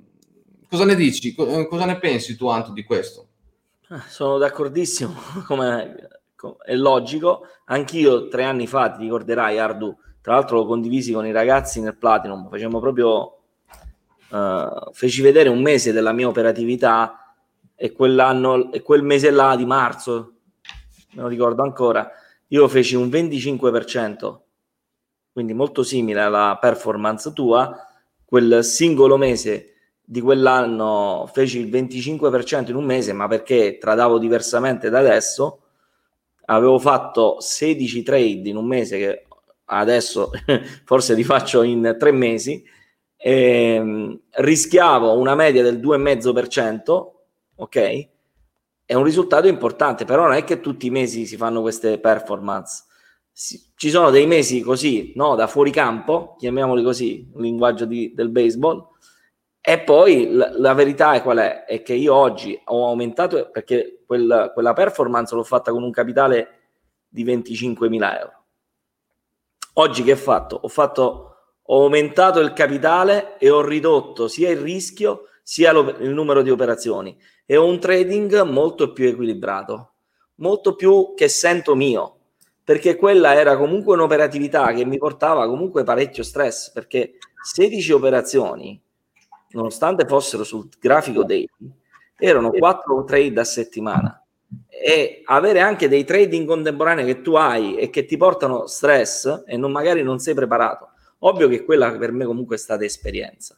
cosa ne dici? Cosa ne pensi tu Anto di questo? Ah, sono d'accordissimo come è logico. Anch'io tre anni fa ti ricorderai Ardu tra l'altro lo condivisi con i ragazzi nel Platinum. Facciamo proprio uh, feci vedere un mese della mia operatività e quell'anno, e quel mese là di marzo, me lo ricordo ancora, io feci un 25%, quindi molto simile alla performance tua, quel singolo mese di quell'anno feci il 25% in un mese, ma perché tradavo diversamente da adesso, avevo fatto 16 trade in un mese che adesso forse li faccio in tre mesi, e, rischiavo una media del 2,5%, ok? È un risultato importante, però non è che tutti i mesi si fanno queste performance. ci sono dei mesi così, no, da fuori campo, chiamiamoli così, linguaggio di, del baseball, e poi la, la, verità è qual è? È che io oggi ho aumentato, perché quel, quella performance l'ho fatta con un capitale di 25.000 euro. Oggi che ho fatto? Ho fatto ho aumentato il capitale e ho ridotto sia il rischio sia lo, il numero di operazioni e ho un trading molto più equilibrato, molto più che sento mio, perché quella era comunque un'operatività che mi portava comunque parecchio stress, perché 16 operazioni, nonostante fossero sul grafico daily, erano quattro trade a settimana e avere anche dei trade in contemporanea che tu hai e che ti portano stress e non, magari non sei preparato. Ovvio che quella per me comunque è stata esperienza.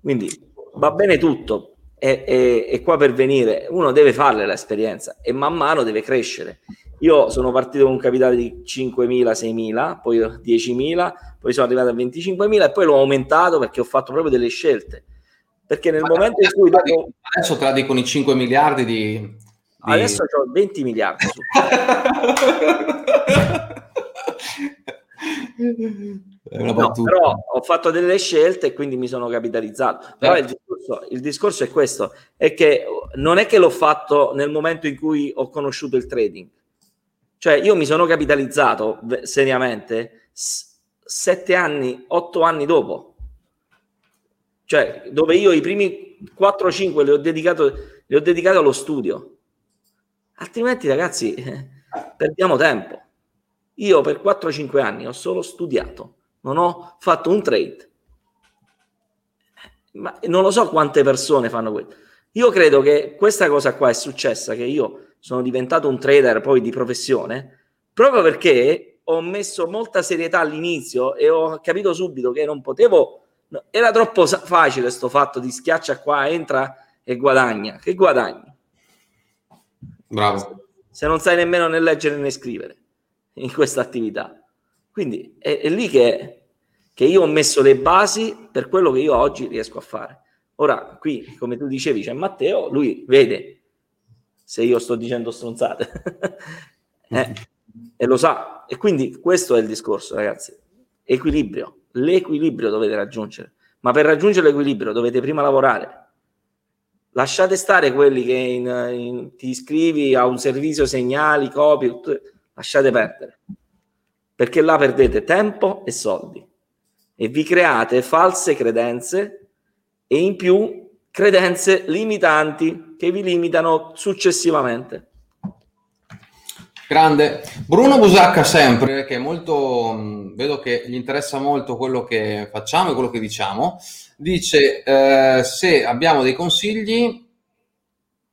Quindi va bene tutto, e, e, e qua per venire uno deve fare l'esperienza e man mano deve crescere. Io sono partito con un capitale di 5.000, 6.000, poi 10.000, poi sono arrivato a 25.000 e poi l'ho aumentato perché ho fatto proprio delle scelte. Perché nel Ma momento in cui... Dopo... Adesso tra con i 5 miliardi di... di... Adesso ho 20 miliardi. no, però ho fatto delle scelte e quindi mi sono capitalizzato. Però certo. il, discorso, il, discorso, è questo: è che non è che l'ho fatto nel momento in cui ho conosciuto il trading. Cioè, io mi sono capitalizzato seriamente sette anni, otto anni dopo. Cioè, dove io i primi 4-5 li ho dedicato, li ho dedicato allo studio. Altrimenti, ragazzi, eh, perdiamo tempo. Io per 4-5 anni ho solo studiato, non ho fatto un trade. Ma non lo so quante persone fanno questo. Io credo che questa cosa qua è successa, che io sono diventato un trader poi di professione, proprio perché ho messo molta serietà all'inizio e ho capito subito che non potevo, era troppo facile sto fatto di schiaccia qua, entra e guadagna. Che guadagni? Bravo. Se non sai nemmeno né leggere né scrivere in questa attività. Quindi è, è lì che, che, io ho messo le basi per quello che io oggi riesco a fare. Ora, qui, come tu dicevi, c'è Matteo, lui vede se io sto dicendo stronzate eh, e lo sa. E quindi questo è il discorso, ragazzi. Equilibrio. L'equilibrio dovete raggiungere. Ma per raggiungere l'equilibrio dovete prima lavorare. Lasciate stare quelli che in, in, ti iscrivi a un servizio segnali, copie, tutto, lasciate perdere, perché là perdete tempo e soldi e vi create false credenze e in più credenze limitanti che vi limitano successivamente. Grande. Bruno Busacca sempre, che è molto, vedo che gli interessa molto quello che facciamo e quello che diciamo, dice eh, se abbiamo di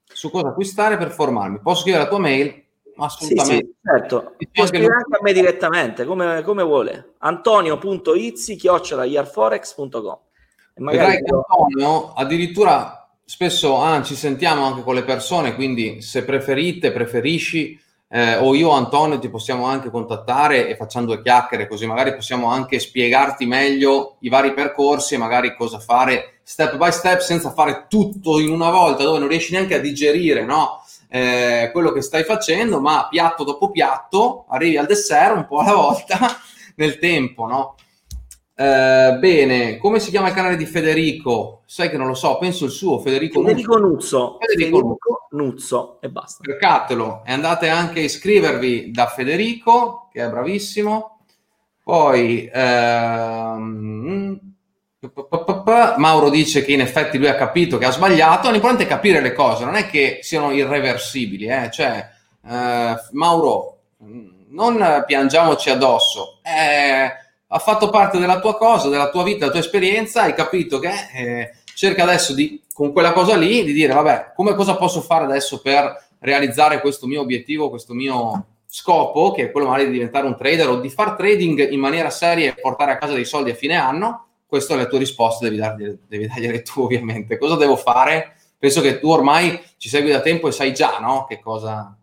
su cosa acquistare per formarmi. Posso scrivere la tua mail? Assolutamente. Sì, sì, certo. Può scrivere anche a me direttamente, come, come vuole. Antonio.izzi chiocciolaiarforex.com Vedrai che Antonio addirittura spesso ah, ci sentiamo anche con le persone, quindi se preferite, preferisci, eh, o io Antonio ti possiamo anche contattare e facciamo due chiacchiere, così magari possiamo anche spiegarti meglio i vari percorsi e magari cosa fare step by step senza fare tutto in una volta, dove non riesci neanche a digerire, no? eh, quello che stai facendo, ma piatto dopo piatto arrivi al dessert un po' alla volta nel tempo, no? Eh, bene, come si chiama il canale di Federico? Sai che non lo so, penso il suo, Federico, Federico Nuzzo. Federico, Federico Nuzzo e basta. Cercatelo e andate anche a iscrivervi da Federico, che è bravissimo. Poi ehm, Mauro dice che in effetti lui ha capito che ha sbagliato, l'importante è capire le cose, non è che siano irreversibili, eh? cioè eh, Mauro, non piangiamoci addosso, eh, ha fatto parte della tua cosa, della tua vita, della tua esperienza, hai capito che eh, cerca adesso di, con quella cosa lì, di dire, vabbè, come cosa posso fare adesso per realizzare questo mio obiettivo, questo mio scopo, che è quello magari di diventare un trader o di far trading in maniera seria e portare a casa dei soldi a fine anno, questa è la tua risposta, devi, dargli, devi dargliele tu ovviamente. Cosa devo fare? Penso che tu ormai ci segui da tempo e sai già, no? Che cosa...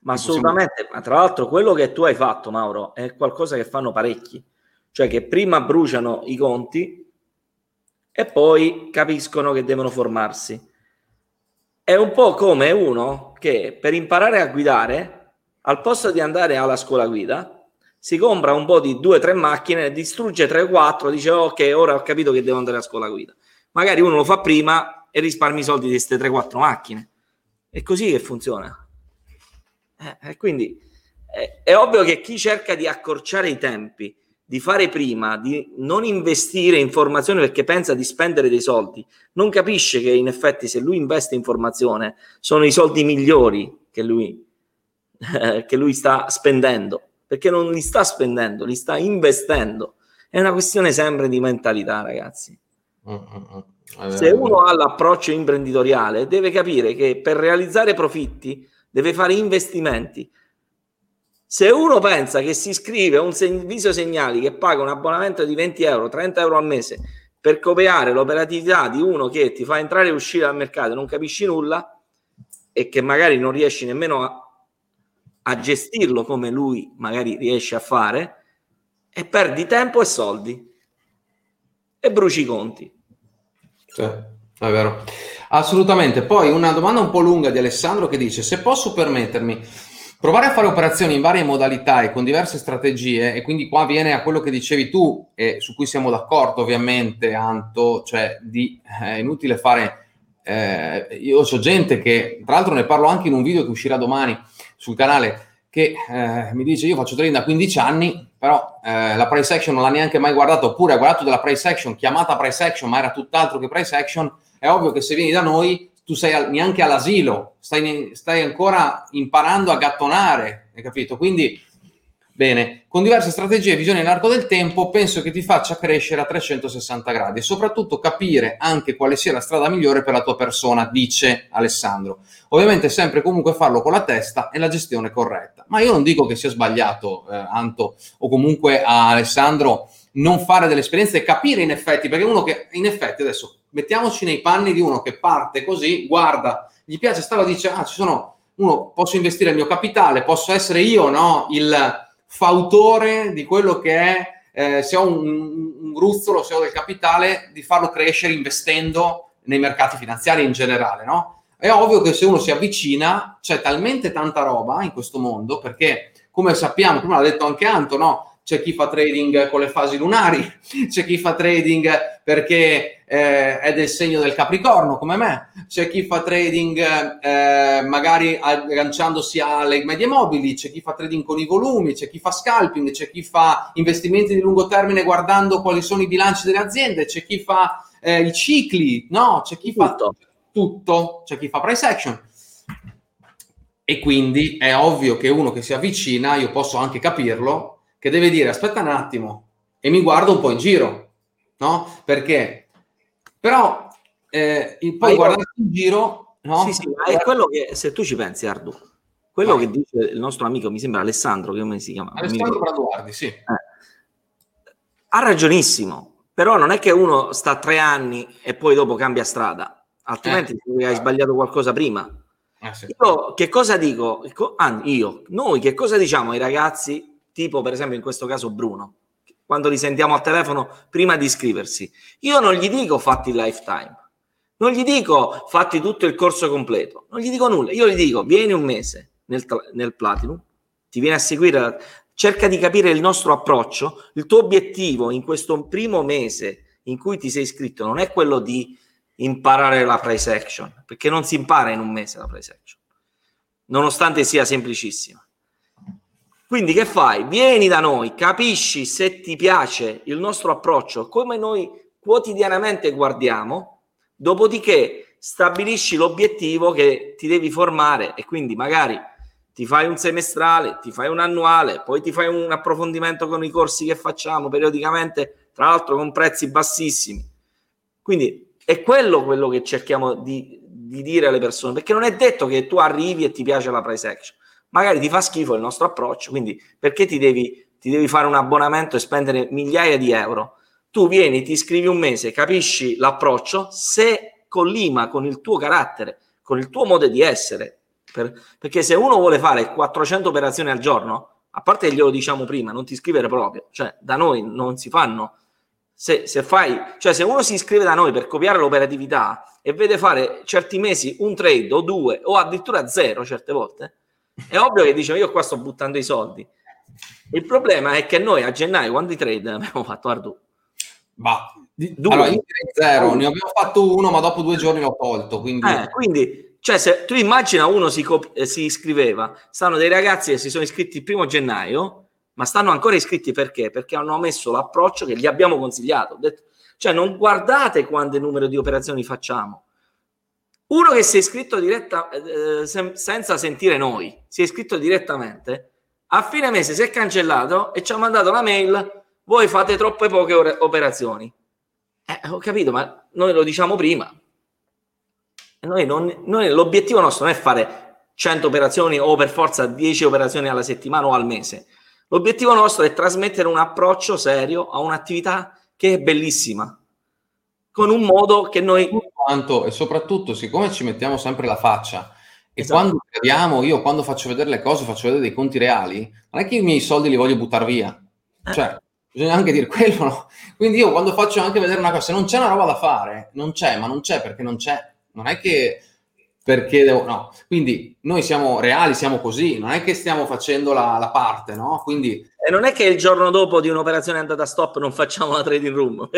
Ma assolutamente, possiamo... ma tra l'altro quello che tu hai fatto, Mauro, è qualcosa che fanno parecchi. Cioè che prima bruciano i conti e poi capiscono che devono formarsi. È un po' come uno che per imparare a guidare, al posto di andare alla scuola guida, si compra un po' di due o tre macchine, distrugge 3 o 4, dice ok, ora ho capito che devo andare a scuola guida. Magari uno lo fa prima e risparmi i soldi di queste 3-4 macchine. È così che funziona. Eh, quindi è, è ovvio che chi cerca di accorciare i tempi, di fare prima, di non investire in formazione perché pensa di spendere dei soldi, non capisce che in effetti se lui investe in formazione sono i soldi migliori che lui, eh, che lui sta spendendo perché non li sta spendendo, li sta investendo. È una questione sempre di mentalità, ragazzi. Mm-hmm. Se uno ha l'approccio imprenditoriale, deve capire che per realizzare profitti deve fare investimenti. Se uno pensa che si iscrive a un servizio segnali che paga un abbonamento di 20 euro, 30 euro al mese per copiare l'operatività di uno che ti fa entrare e uscire dal mercato e non capisci nulla e che magari non riesci nemmeno a, a gestirlo come lui magari riesce a fare, e perdi tempo e soldi e bruci i conti. Sì, è vero. Assolutamente. Poi una domanda un po' lunga di Alessandro che dice: Se posso permettermi, provare a fare operazioni in varie modalità e con diverse strategie, e quindi qua viene a quello che dicevi tu, e su cui siamo d'accordo ovviamente, Anto, cioè di eh, è inutile fare. Eh, io so gente che, tra l'altro, ne parlo anche in un video che uscirà domani sul canale, che eh, mi dice: Io faccio trading da 15 anni, però eh, la price action non l'ha neanche mai guardata, oppure ha guardato della price action chiamata price action, ma era tutt'altro che price action è ovvio che se vieni da noi tu sei al, neanche all'asilo, stai, stai, ancora imparando a gattonare, hai capito? Quindi, bene, con diverse strategie e visioni nell'arco del tempo, penso che ti faccia crescere a 360 gradi e soprattutto capire anche quale sia la strada migliore per la tua persona, dice Alessandro. Ovviamente sempre comunque farlo con la testa e la gestione corretta. Ma io non dico che sia sbagliato, eh, Anto, o comunque a Alessandro non fare delle esperienze e capire in effetti, perché uno che in effetti adesso mettiamoci nei panni di uno che parte così, guarda, gli piace stava dice, ah, ci sono, uno, posso investire il mio capitale, posso essere io, no, il fautore di quello che è, eh, se ho un, un gruzzolo, se ho del capitale, di farlo crescere investendo nei mercati finanziari in generale, no? È ovvio che se uno si avvicina, c'è talmente tanta roba in questo mondo, perché come sappiamo, come l'ha detto anche Anto, no? C'è chi fa trading con le fasi lunari, c'è chi fa trading perché eh, è del segno del Capricorno come me, c'è chi fa trading eh, magari agganciandosi alle medie mobili, c'è chi fa trading con i volumi, c'è chi fa scalping, c'è chi fa investimenti di lungo termine guardando quali sono i bilanci delle aziende, c'è chi fa eh, i cicli, no, c'è chi fa tutto, tutto c'è chi fa price action. E quindi è ovvio che uno che si avvicina, io posso anche capirlo, che deve dire aspetta un attimo e mi guardo un po' in giro, no? Perché però eh, poi guardare in giro, no? Sì, sì, ma è quello che se tu ci pensi, Ardu, quello Vai. che dice il nostro amico, mi sembra Alessandro, che come si chiama? Alessandro Braduardi, sì. Eh. Ha ragionissimo, però non è che uno sta tre anni e poi dopo cambia strada, altrimenti eh. hai sbagliato qualcosa prima. Eh, sì. Io che cosa dico? Io, noi che cosa diciamo ai ragazzi tipo per esempio in questo caso Bruno, quando li sentiamo al telefono prima di iscriversi, io non gli dico fatti il lifetime, non gli dico fatti tutto il corso completo, non gli dico nulla, io gli dico vieni un mese nel, nel Platinum, ti vieni a seguire, cerca di capire il nostro approccio, il tuo obiettivo in questo primo mese in cui ti sei iscritto non è quello di imparare la price action, perché non si impara in un mese la price action, nonostante sia semplicissima. Quindi che fai? Vieni da noi, capisci se ti piace il nostro approccio, come noi quotidianamente guardiamo, dopodiché stabilisci l'obiettivo che ti devi formare e quindi magari ti fai un semestrale, ti fai un annuale, poi ti fai un approfondimento con i corsi che facciamo periodicamente, tra l'altro con prezzi bassissimi. Quindi è quello quello che cerchiamo di, di dire alle persone, perché non è detto che tu arrivi e ti piace la price action magari ti fa schifo il nostro approccio, quindi perché ti devi, ti devi fare un abbonamento e spendere migliaia di euro? Tu vieni, ti iscrivi un mese, capisci l'approccio, se collima con il tuo carattere, con il tuo modo di essere, per, perché se uno vuole fare 400 operazioni al giorno, a parte glielo diciamo prima, non ti iscrivere proprio, cioè da noi non si fanno. Se, se, fai, cioè se uno si iscrive da noi per copiare l'operatività e vede fare certi mesi un trade o due o addirittura zero certe volte, è ovvio che dice io qua sto buttando i soldi. Il problema è che noi a gennaio, quando i trade abbiamo fatto Ardu? Bah, due. Allora, io zero, ne abbiamo fatto uno, ma dopo due giorni l'ho tolto. Quindi, eh, quindi cioè, se tu immagina uno si, cop- si iscriveva, stanno dei ragazzi che si sono iscritti il primo gennaio, ma stanno ancora iscritti perché? Perché hanno messo l'approccio che gli abbiamo consigliato. Detto, cioè, non guardate quante numero di operazioni facciamo, uno che si è iscritto diretta, eh, senza sentire noi, si è iscritto direttamente, a fine mese si è cancellato e ci ha mandato la mail, voi fate troppe poche ore- operazioni. Eh, ho capito, ma noi lo diciamo prima. Noi non, noi, l'obiettivo nostro non è fare 100 operazioni o per forza 10 operazioni alla settimana o al mese. L'obiettivo nostro è trasmettere un approccio serio a un'attività che è bellissima, con un modo che noi... Quanto, e soprattutto, siccome ci mettiamo sempre la faccia, e esatto. quando crediamo, io quando faccio vedere le cose, faccio vedere dei conti reali, non è che i miei soldi li voglio buttare via. Eh. Cioè, bisogna anche dire quello, no? Quindi io quando faccio anche vedere una cosa, se non c'è una roba da fare, non c'è, ma non c'è perché non c'è. Non è che perché devo, no. Quindi noi siamo reali, siamo così, non è che stiamo facendo la, la parte, no? Quindi... E non è che il giorno dopo di un'operazione andata a stop non facciamo la trading room,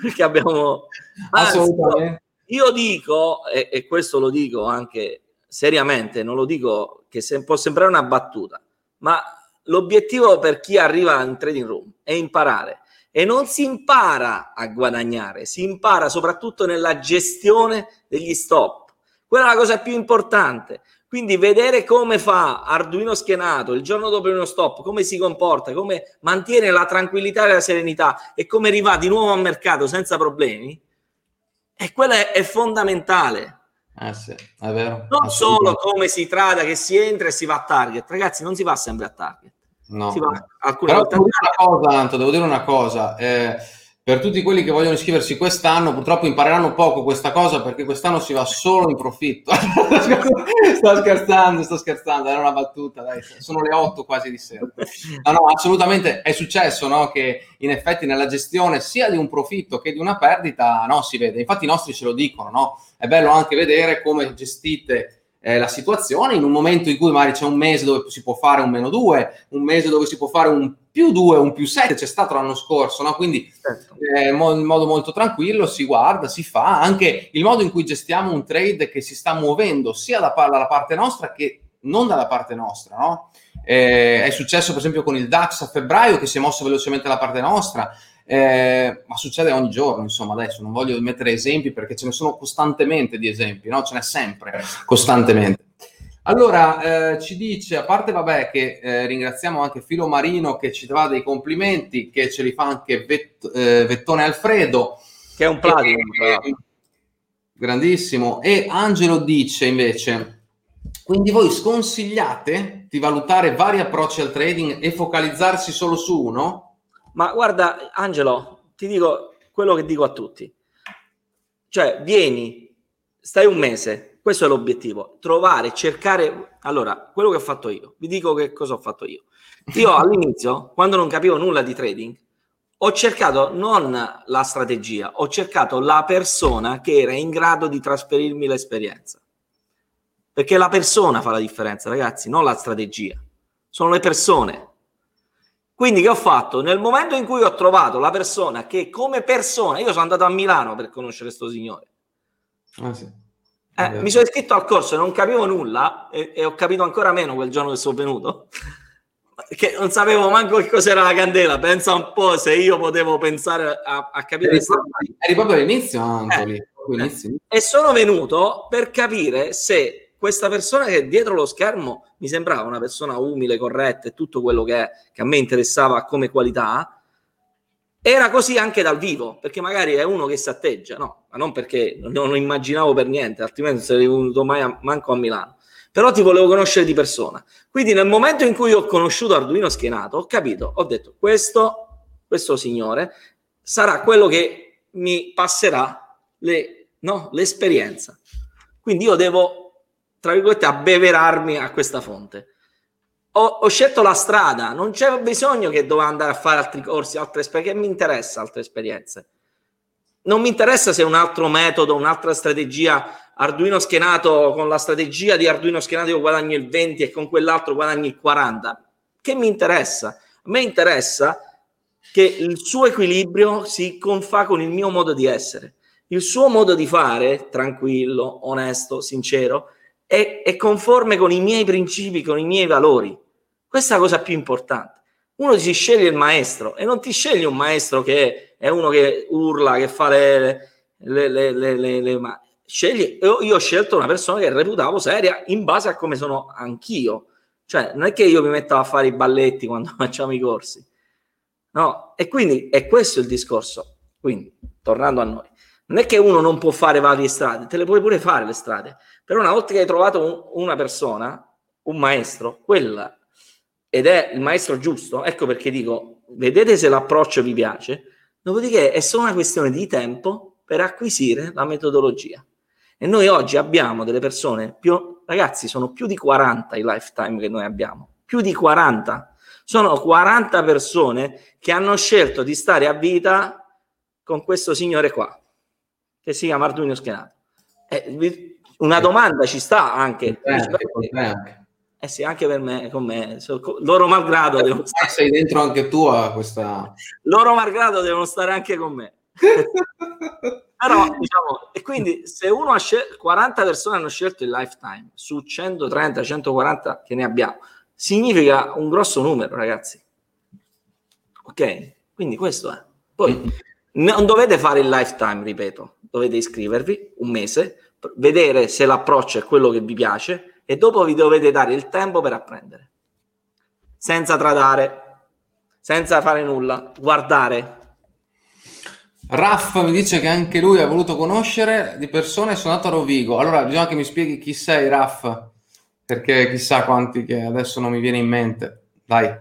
perché abbiamo... Assolutamente. Io dico, e, e, questo lo dico anche seriamente, non lo dico che se, può sembrare una battuta, ma l'obiettivo per chi arriva in trading room è imparare. E non si impara a guadagnare, si impara soprattutto nella gestione degli stop quella è la cosa più importante. Quindi vedere come fa Arduino schenato il giorno dopo uno stop, come si comporta, come mantiene la tranquillità e la serenità e come arriva di nuovo al mercato senza problemi, e quello è, è fondamentale. Eh sì, è vero. Non solo come si trada, che si entra e si va a target. Ragazzi, non si va sempre a target. No. Si va alcune Però volte devo dire una cosa, Anto, devo dire una cosa. Eh, per tutti quelli che vogliono iscriversi quest'anno, purtroppo impareranno poco questa cosa perché quest'anno si va solo in profitto. sto scherzando, sto scherzando, era una battuta, dai, sono le 8 quasi di sera. No, no, assolutamente è successo no, che in effetti nella gestione sia di un profitto che di una perdita no, si vede. Infatti i nostri ce lo dicono, no? È bello anche vedere come gestite eh, la situazione in un momento in cui magari c'è un mese dove si può fare un meno 2, un mese dove si può fare un più 2, un più 7, c'è stato l'anno scorso, no? quindi certo. eh, in modo molto tranquillo si guarda, si fa, anche il modo in cui gestiamo un trade che si sta muovendo sia da, dalla parte nostra che non dalla parte nostra. No? Eh, è successo per esempio con il DAX a febbraio che si è mosso velocemente dalla parte nostra, eh, ma succede ogni giorno, insomma, adesso non voglio mettere esempi perché ce ne sono costantemente di esempi, no? Ce n'è sempre, costantemente. Allora, eh, ci dice, a parte vabbè che eh, ringraziamo anche Filo Marino che ci dà dei complimenti, che ce li fa anche Vet, eh, Vettone Alfredo. Che è un platino. grandissimo. E Angelo dice invece, quindi voi sconsigliate di valutare vari approcci al trading e focalizzarsi solo su uno? Ma guarda, Angelo, ti dico quello che dico a tutti. Cioè, vieni, stai un mese, questo è l'obiettivo, trovare, cercare... Allora, quello che ho fatto io, vi dico che cosa ho fatto io. Io all'inizio, quando non capivo nulla di trading, ho cercato non la strategia, ho cercato la persona che era in grado di trasferirmi l'esperienza. Perché la persona fa la differenza, ragazzi, non la strategia. Sono le persone. Quindi che ho fatto? Nel momento in cui ho trovato la persona che come persona, io sono andato a Milano per conoscere questo signore. Ah, sì. eh, mi sono iscritto al corso e non capivo nulla e, e, ho capito ancora meno quel giorno che sono venuto. Che non sapevo manco che cos'era la candela. Pensa un po' se io potevo pensare a, a capire. Eri proprio, eri proprio all'inizio, Antoli. Eh, e sono venuto per capire se questa persona che dietro lo schermo mi sembrava una persona umile, corretta e tutto quello che, che a me interessava come qualità, era così anche dal vivo, perché magari è uno che si atteggia, no, ma non perché non lo immaginavo per niente, altrimenti non sarei venuto mai a, manco a Milano. Però ti volevo conoscere di persona. Quindi nel momento in cui ho conosciuto Arduino schienato, ho capito, ho detto, questo, questo signore sarà quello che mi passerà le, no, l'esperienza. Quindi io devo tra virgolette, abbeverarmi a questa fonte. Ho, ho, scelto la strada, non c'è bisogno che dovevo andare a fare altri corsi, altre esperienze, mi interessa altre esperienze. Non mi interessa se un altro metodo, un'altra strategia, Arduino schenato con la strategia di Arduino schenato io guadagno il 20 e con quell'altro guadagno il 40. Che mi interessa? A me interessa che il suo equilibrio si confà con il mio modo di essere. Il suo modo di fare, tranquillo, onesto, sincero, è, è conforme con i miei principi, con i miei valori. Questa è la cosa più importante. Uno si sceglie il maestro e non ti scegli un maestro che è uno che urla, che fa le, le, le, le, le ma scegli, io, io, ho scelto una persona che reputavo seria in base a come sono anch'io. Cioè, non è che io mi metto a fare i balletti quando facciamo i corsi. No, e quindi è questo il discorso. Quindi, tornando a noi, non è che uno non può fare varie strade, te le puoi pure fare le strade, però una volta che hai trovato un, una persona, un maestro, quella, ed è il maestro giusto, ecco perché dico, vedete se l'approccio vi piace, dopodiché è solo una questione di tempo per acquisire la metodologia. E noi oggi abbiamo delle persone più, ragazzi, sono più di 40 i lifetime che noi abbiamo, più di 40. Sono 40 persone che hanno scelto di stare a vita con questo signore qua, che si chiama Arduino Schenato. Eh, una domanda ci sta anche. Eh, eh sì, anche per me, con me. Loro malgrado devono stare... Sei dentro anche tu a questa... Loro malgrado devono stare anche con me. Però, diciamo, e quindi se uno ha scelto, 40 persone hanno scelto il lifetime su 130, 140 che ne abbiamo, significa un grosso numero, ragazzi. Ok? Quindi questo è. Poi non dovete fare il lifetime, ripeto, dovete iscrivervi un mese, vedere se l'approccio è quello che vi piace e dopo vi dovete dare il tempo per apprendere. Senza tradare, senza fare nulla, guardare, Raff mi dice che anche lui ha voluto conoscere di persone e sono andato a Rovigo. Allora bisogna che mi spieghi chi sei, Raff, perché chissà quanti che adesso non mi viene in mente. Dai,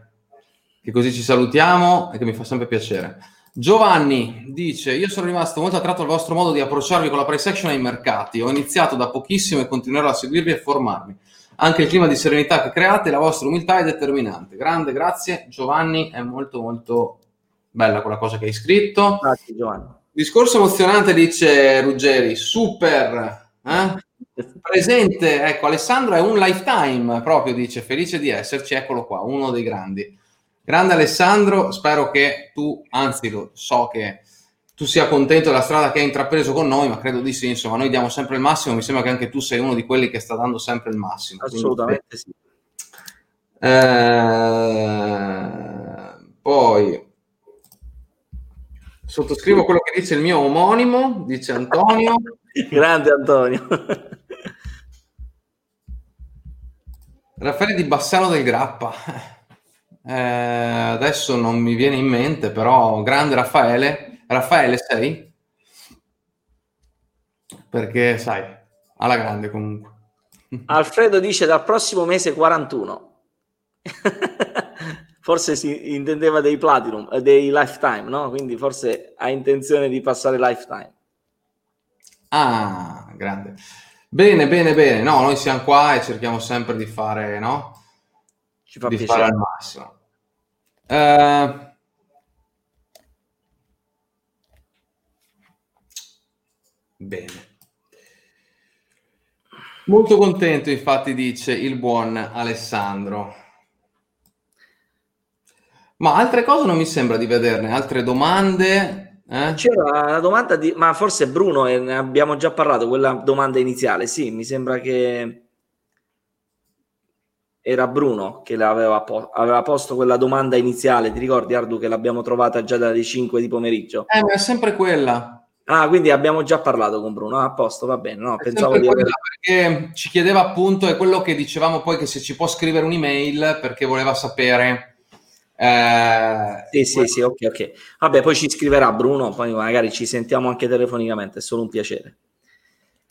che così ci salutiamo e che mi fa sempre piacere. Giovanni dice: Io sono rimasto molto attratto al vostro modo di approcciarvi con la price action ai mercati. Ho iniziato da pochissimo e continuerò a seguirvi e formarmi. Anche il clima di serenità che create, la vostra umiltà è determinante. Grande, grazie. Giovanni è molto, molto bella quella cosa che hai scritto. Grazie Giovanni. Discorso emozionante, dice Ruggeri, super. Eh? Presente, ecco, Alessandro è un lifetime, proprio dice, felice di esserci, eccolo qua, uno dei grandi. Grande Alessandro, spero che tu, anzi lo so che tu sia contento della strada che hai intrapreso con noi, ma credo di sì, insomma, noi diamo sempre il massimo, mi sembra che anche tu sei uno di quelli che sta dando sempre il massimo. Assolutamente quindi, sì. Eh, poi Sottoscrivo quello che dice il mio omonimo, dice Antonio. Grande Antonio. Raffaele di Bassano del Grappa. Eh, adesso non mi viene in mente, però grande Raffaele. Raffaele sei? Perché sai, alla grande comunque. Alfredo dice dal prossimo mese 41 forse si intendeva dei platinum, eh, dei lifetime, no? Quindi forse ha intenzione di passare lifetime. Ah, grande. Bene, bene, bene. No, noi siamo qua e cerchiamo sempre di fare, no? Ci fa di piacere. fare al massimo. Uh, bene. Molto contento, infatti, dice il buon Alessandro. Ma altre cose non mi sembra di vederne, altre domande. Eh? C'era la domanda di, ma forse Bruno, e ne abbiamo già parlato, quella domanda iniziale, sì, mi sembra che era Bruno che aveva, po- aveva posto quella domanda iniziale, ti ricordi Ardu che l'abbiamo trovata già dalle 5 di pomeriggio? Eh, ma è sempre quella. Ah, quindi abbiamo già parlato con Bruno, ah, a posto, va bene, no, pensavo di aver... perché ci chiedeva appunto, è quello che dicevamo poi che se ci può scrivere un'email perché voleva sapere eh, sì, sì, sì, ok, ok. Vabbè, poi ci scriverà Bruno, poi magari ci sentiamo anche telefonicamente, è solo un piacere.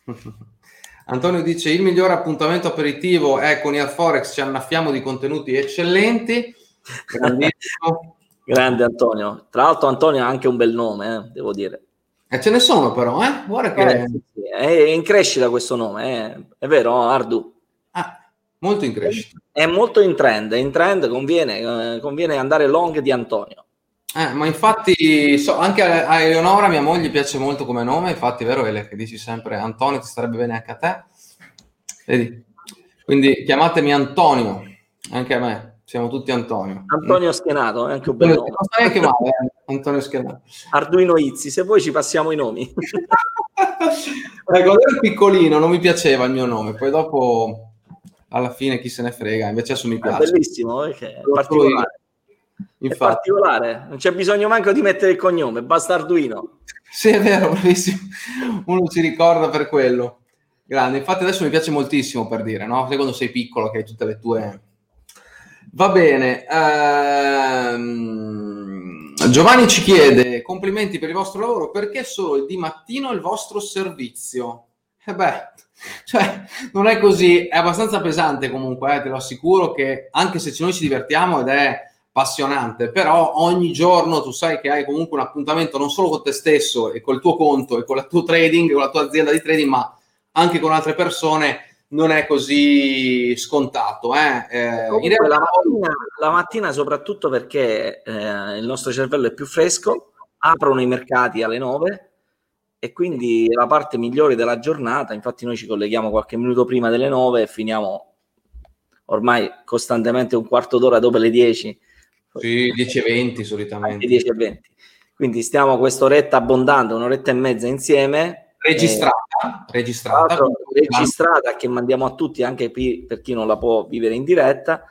Antonio dice: Il miglior appuntamento aperitivo è con il Forex, ci annaffiamo di contenuti eccellenti. Grande Antonio. Tra l'altro, Antonio ha anche un bel nome, eh, devo dire. E ce ne sono, però, eh? Guarda che eh, sì, sì. è in crescita questo nome, eh? è vero, Ardu? Molto in crescita. È molto in trend, in trend conviene, eh, conviene andare long di Antonio. Eh, ma infatti so, anche a, a Eleonora, mia moglie, piace molto come nome, infatti è vero Ele che dici sempre Antonio, ti starebbe bene anche a te. Vedi? Quindi chiamatemi Antonio, anche a me, siamo tutti Antonio. Antonio Schienato, è anche un bel nome. Non stai anche male, eh? Antonio Schienato. Arduino Izzi, se vuoi ci passiamo i nomi. ecco, ero piccolino non mi piaceva il mio nome, poi dopo alla fine chi se ne frega, invece adesso mi piace. È bellissimo, è particolare. Infatti. È particolare, non c'è bisogno manco di mettere il cognome, basta Arduino. Sì, è vero, bravissimo. Uno si ricorda per quello. Grande, infatti adesso mi piace moltissimo per dire, no? Sai quando sei piccolo che hai tutte le tue... Va bene. Ehm... Giovanni ci chiede complimenti per il vostro lavoro, perché solo il di mattino il vostro servizio? E eh beh, cioè, non è così, è abbastanza pesante comunque, eh, te lo assicuro che anche se noi ci divertiamo ed è appassionante, però ogni giorno tu sai che hai comunque un appuntamento non solo con te stesso e col tuo conto e con il tuo trading, con la tua azienda di trading, ma anche con altre persone non è così scontato. Eh? Eh, realtà... la, mattina, la, mattina, soprattutto perché eh, il nostro cervello è più fresco, aprono i mercati alle 9 e quindi la parte migliore della giornata, infatti noi ci colleghiamo qualche minuto prima delle 9 e finiamo ormai costantemente un quarto d'ora dopo le 10. Sì, 10 e 20 solitamente. 10 e 20. Quindi stiamo quest'oretta abbondante, un'oretta e mezza insieme. Registrata, eh, registrata. registrata che mandiamo a tutti anche per chi non la può vivere in diretta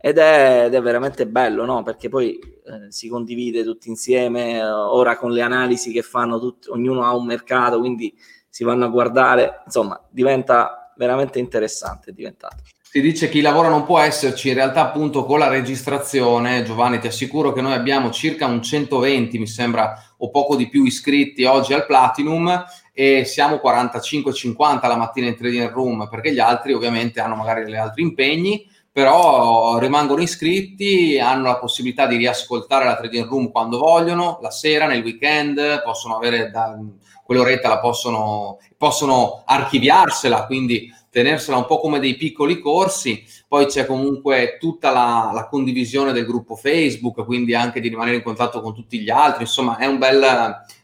ed è, ed è veramente bello, no? Perché poi eh, si condivide tutti insieme, eh, ora con le analisi che fanno tutti, ognuno ha un mercato, quindi si vanno a guardare, insomma, diventa veramente interessante, è diventato. Si dice chi lavora non può esserci, in realtà appunto con la registrazione, Giovanni ti assicuro che noi abbiamo circa un 120, mi sembra, o poco di più iscritti oggi al Platinum e siamo 45-50 la mattina in trading room, perché gli altri ovviamente hanno magari gli altri impegni, però rimangono iscritti, hanno la possibilità di riascoltare la trading room quando vogliono, la sera, nel weekend, possono avere da, quell'oretta, la possono, possono archiviarsela, quindi tenersela un po' come dei piccoli corsi, poi c'è comunque tutta la, la, condivisione del gruppo Facebook, quindi anche di rimanere in contatto con tutti gli altri, insomma è un bel,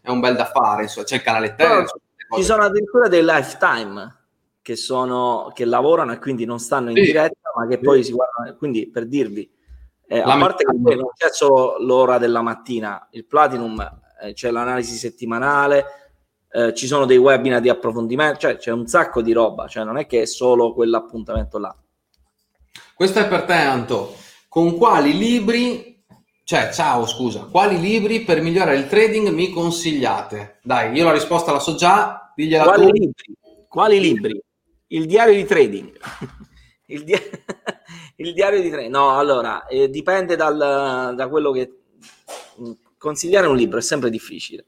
è un bel da fare, insomma, c'è il canale terzo. Ci sono addirittura dei lifetime che, sono, che lavorano e quindi non stanno in sì. diretta, ma che sì. poi si guardano. Quindi per dirvi, eh, a parte che poi non c'è solo l'ora della mattina, il Platinum eh, c'è l'analisi settimanale, eh, ci sono dei webinar di approfondimento, cioè c'è un sacco di roba, cioè non è che è solo quell'appuntamento là. Questo è per te, Anto. Con quali libri, cioè, ciao, scusa, quali libri per migliorare il trading mi consigliate? Dai, io la risposta la so già, digliela quali tu. Libri? Quali libri? il diario di trading. il, dia- il, diario di trading. No, allora, eh, dipende dal, da quello che... Mm, consigliare un libro è sempre difficile.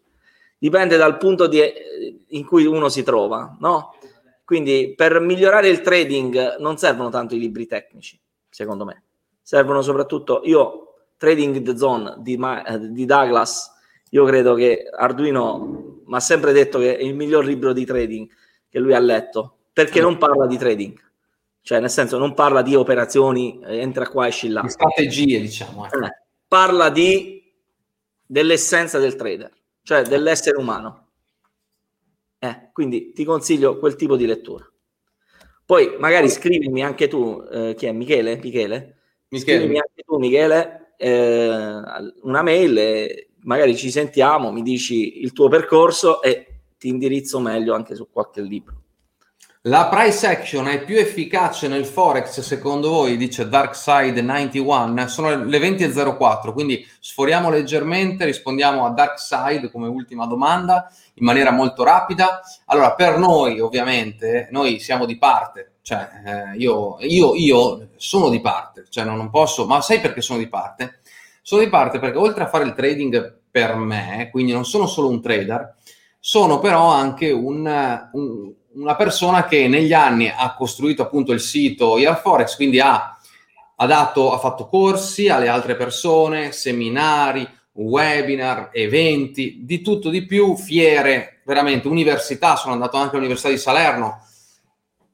Dipende dal punto di, eh, in cui uno si trova, no? Quindi per migliorare il trading non servono tanto i libri tecnici, secondo me. Servono soprattutto, io, Trading the Zone di, di Douglas, io credo che Arduino mi ha sempre detto che è il miglior libro di trading che lui ha letto perché non parla di trading, cioè nel senso non parla di operazioni, eh, entra qua, esci là. Di strategie, diciamo. Eh. Eh, parla di, dell'essenza del trader, cioè dell'essere umano. Eh, quindi ti consiglio quel tipo di lettura. Poi magari scrivimi anche tu, eh, chi è Michele? Michele? Michele. Scrivimi anche tu, Michele, eh, una mail magari ci sentiamo, mi dici il tuo percorso e ti indirizzo meglio anche su qualche libro. La price action è più efficace nel Forex secondo voi, dice Darkside91, sono le 20.04, quindi sforiamo leggermente, rispondiamo a Darkside come ultima domanda in maniera molto rapida. Allora, per noi ovviamente, noi siamo di parte, cioè eh, io, io, io, sono di parte, cioè non, non posso, ma sai perché sono di parte? Sono di parte perché oltre a fare il trading per me, quindi non sono solo un trader, sono però anche un, un una persona che negli anni ha costruito appunto il sito Forex, quindi ha, ha, dato, ha fatto corsi alle altre persone, seminari, webinar, eventi, di tutto di più, fiere, veramente università, sono andato anche all'Università di Salerno,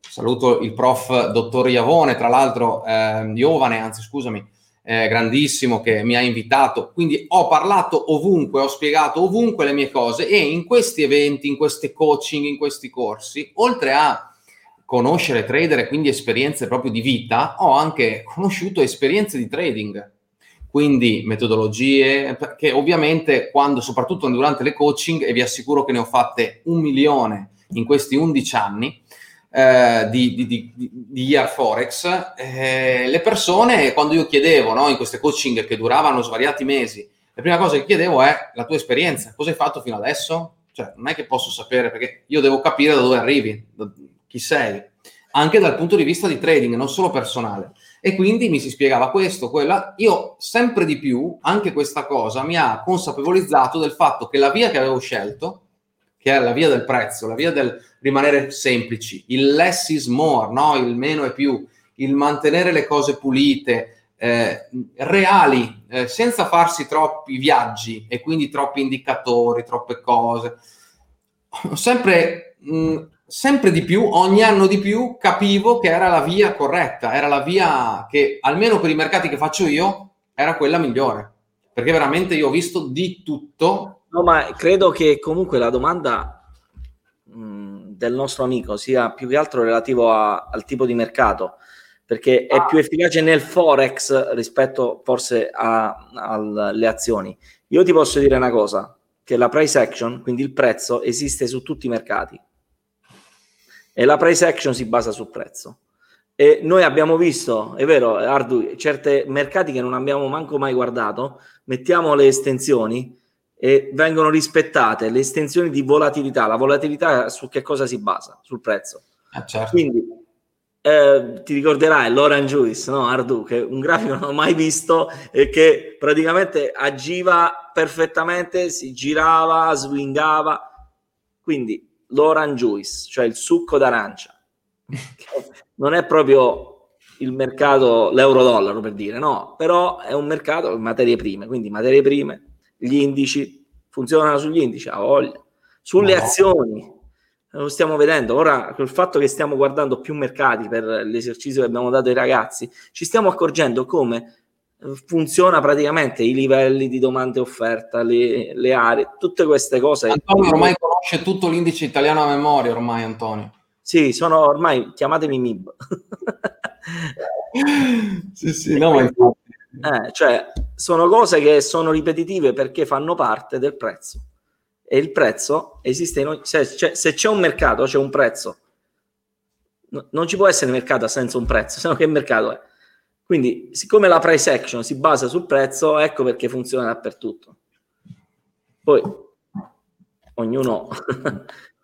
saluto il prof dottor Iavone, tra l'altro eh, Giovane, anzi scusami, eh, grandissimo che mi ha invitato, quindi ho parlato ovunque, ho spiegato ovunque le mie cose e in questi eventi, in questi coaching, in questi corsi, oltre a conoscere trader e quindi esperienze proprio di vita, ho anche conosciuto esperienze di trading, quindi metodologie, che ovviamente quando, soprattutto durante le coaching, e vi assicuro che ne ho fatte un milione in questi 11 anni, eh, di, di, di, di Year Forex, eh, le persone, quando io chiedevo no, in queste coaching che duravano svariati mesi, la prima cosa che chiedevo è la tua esperienza, cosa hai fatto fino adesso? Cioè, non è che posso sapere perché io devo capire da dove arrivi, da, chi sei. anche dal punto di vista di trading, non solo personale. E quindi mi si spiegava questo, quella. Io sempre di più, anche questa cosa mi ha consapevolizzato del fatto che la via che avevo scelto, che è la via del prezzo, la via del rimanere semplici, il less is more, no? il meno è più, il mantenere le cose pulite, eh, reali, eh, senza farsi troppi viaggi e quindi troppi indicatori, troppe cose. Sempre, mh, sempre di più, ogni anno di più, capivo che era la via corretta, era la via che, almeno per i mercati che faccio io, era quella migliore. Perché veramente io ho visto di tutto. No, ma credo che comunque la domanda mh, del nostro amico sia più che altro relativo a, al tipo di mercato perché è più efficace nel forex rispetto forse alle azioni. Io ti posso dire una cosa, che la price action, quindi il prezzo, esiste su tutti i mercati e la price action si basa sul prezzo. E noi abbiamo visto, è vero, Ardu, certi mercati che non abbiamo manco mai guardato, mettiamo le estensioni e vengono rispettate le estensioni di volatilità. La volatilità su che cosa si basa? Sul prezzo. Ah, certo. Quindi eh, ti ricorderai l'Orange Juice, no? Ardu, che un grafico non ho mai visto e che praticamente agiva perfettamente, si girava, swingava. Quindi l'Orange Juice, cioè il succo d'arancia, non è proprio il mercato, l'euro-dollaro per dire, no, però è un mercato di materie prime, quindi materie prime, gli indici, funzionano sugli indici, a voglia, sulle no. azioni, lo stiamo vedendo. Ora, col fatto che stiamo guardando più mercati per l'esercizio che abbiamo dato ai ragazzi, ci stiamo accorgendo come eh, funziona praticamente i livelli di domanda e offerta, le, le aree, tutte queste cose. Antonio ormai conosce tutto l'indice italiano a memoria, ormai Antonio. Sì, sono ormai, chiamatemi MIB. sì, sì, no, ma eh, cioè, sono cose che sono ripetitive perché fanno parte del prezzo. E il prezzo esiste ogni, se, cioè, se c'è un mercato c'è un prezzo. No, non ci può essere mercato senza un prezzo se no che mercato è? Quindi siccome la price action si basa sul prezzo ecco perché funziona dappertutto. Poi ognuno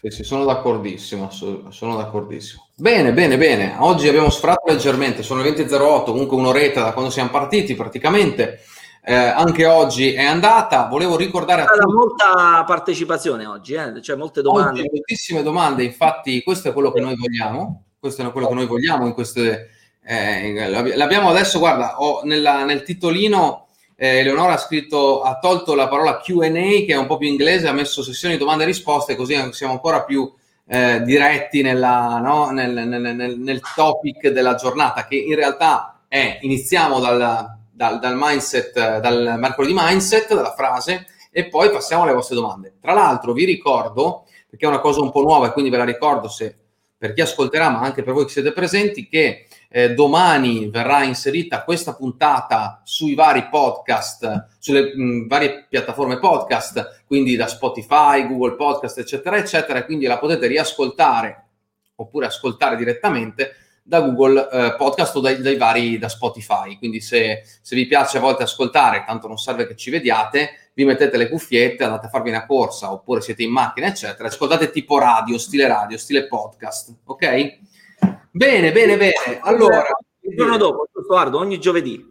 sì, sì, sono d'accordissimo sono d'accordissimo bene bene bene oggi abbiamo sfratto leggermente sono le 20.08 comunque un'oretta da quando siamo partiti praticamente eh, anche oggi è andata. Volevo ricordare a tutti. molta partecipazione oggi, eh? cioè molte domande. Oggi, moltissime domande, infatti, questo è quello che noi vogliamo. Questo è quello che noi vogliamo in queste. Eh, l'abbiamo adesso, guarda, ho nella, nel titolino. Eh, Eleonora ha scritto, ha tolto la parola QA, che è un po' più inglese, ha messo sessioni domande e risposte, così siamo ancora più eh, diretti nella, no? nel, nel, nel, nel, topic della giornata, che in realtà è iniziamo dal, dal, dal mindset, dal mercoledì mindset, dalla frase, e poi passiamo alle vostre domande. Tra l'altro vi ricordo, perché è una cosa un po' nuova e quindi ve la ricordo se per chi ascolterà, ma anche per voi che siete presenti, che eh, domani verrà inserita questa puntata sui vari podcast, sulle mh, varie piattaforme podcast, quindi da Spotify, Google Podcast, eccetera, eccetera, quindi la potete riascoltare oppure ascoltare direttamente da Google eh, Podcast o dai, dai, vari da Spotify. Quindi se, se, vi piace a volte ascoltare, tanto non serve che ci vediate, vi mettete le cuffiette, andate a farvi una corsa oppure siete in macchina, eccetera, ascoltate tipo radio, stile radio, stile podcast, ok? Bene, bene, bene. Allora, il giorno dopo, guardo, ogni giovedì.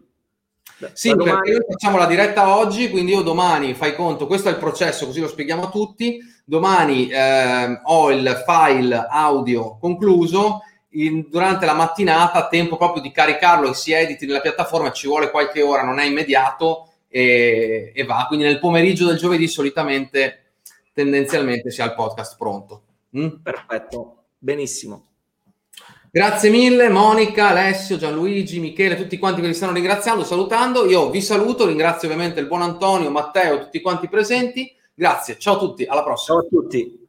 Sì, domani... perché noi facciamo la diretta oggi, quindi io domani, fai conto, questo è il processo, così lo spieghiamo a tutti. Domani eh, ho il file audio concluso in, durante la mattinata, tempo proprio di caricarlo e si editi nella piattaforma, ci vuole qualche ora, non è immediato e, e va. Quindi nel pomeriggio del giovedì solitamente, tendenzialmente, si ha il podcast pronto. Mm? Perfetto, benissimo. Grazie mille Monica, Alessio, Gianluigi, Michele, tutti quanti che vi stanno ringraziando, salutando. Io vi saluto, ringrazio ovviamente il buon Antonio, Matteo, tutti quanti presenti. Grazie, ciao a tutti, alla prossima. Ciao a tutti.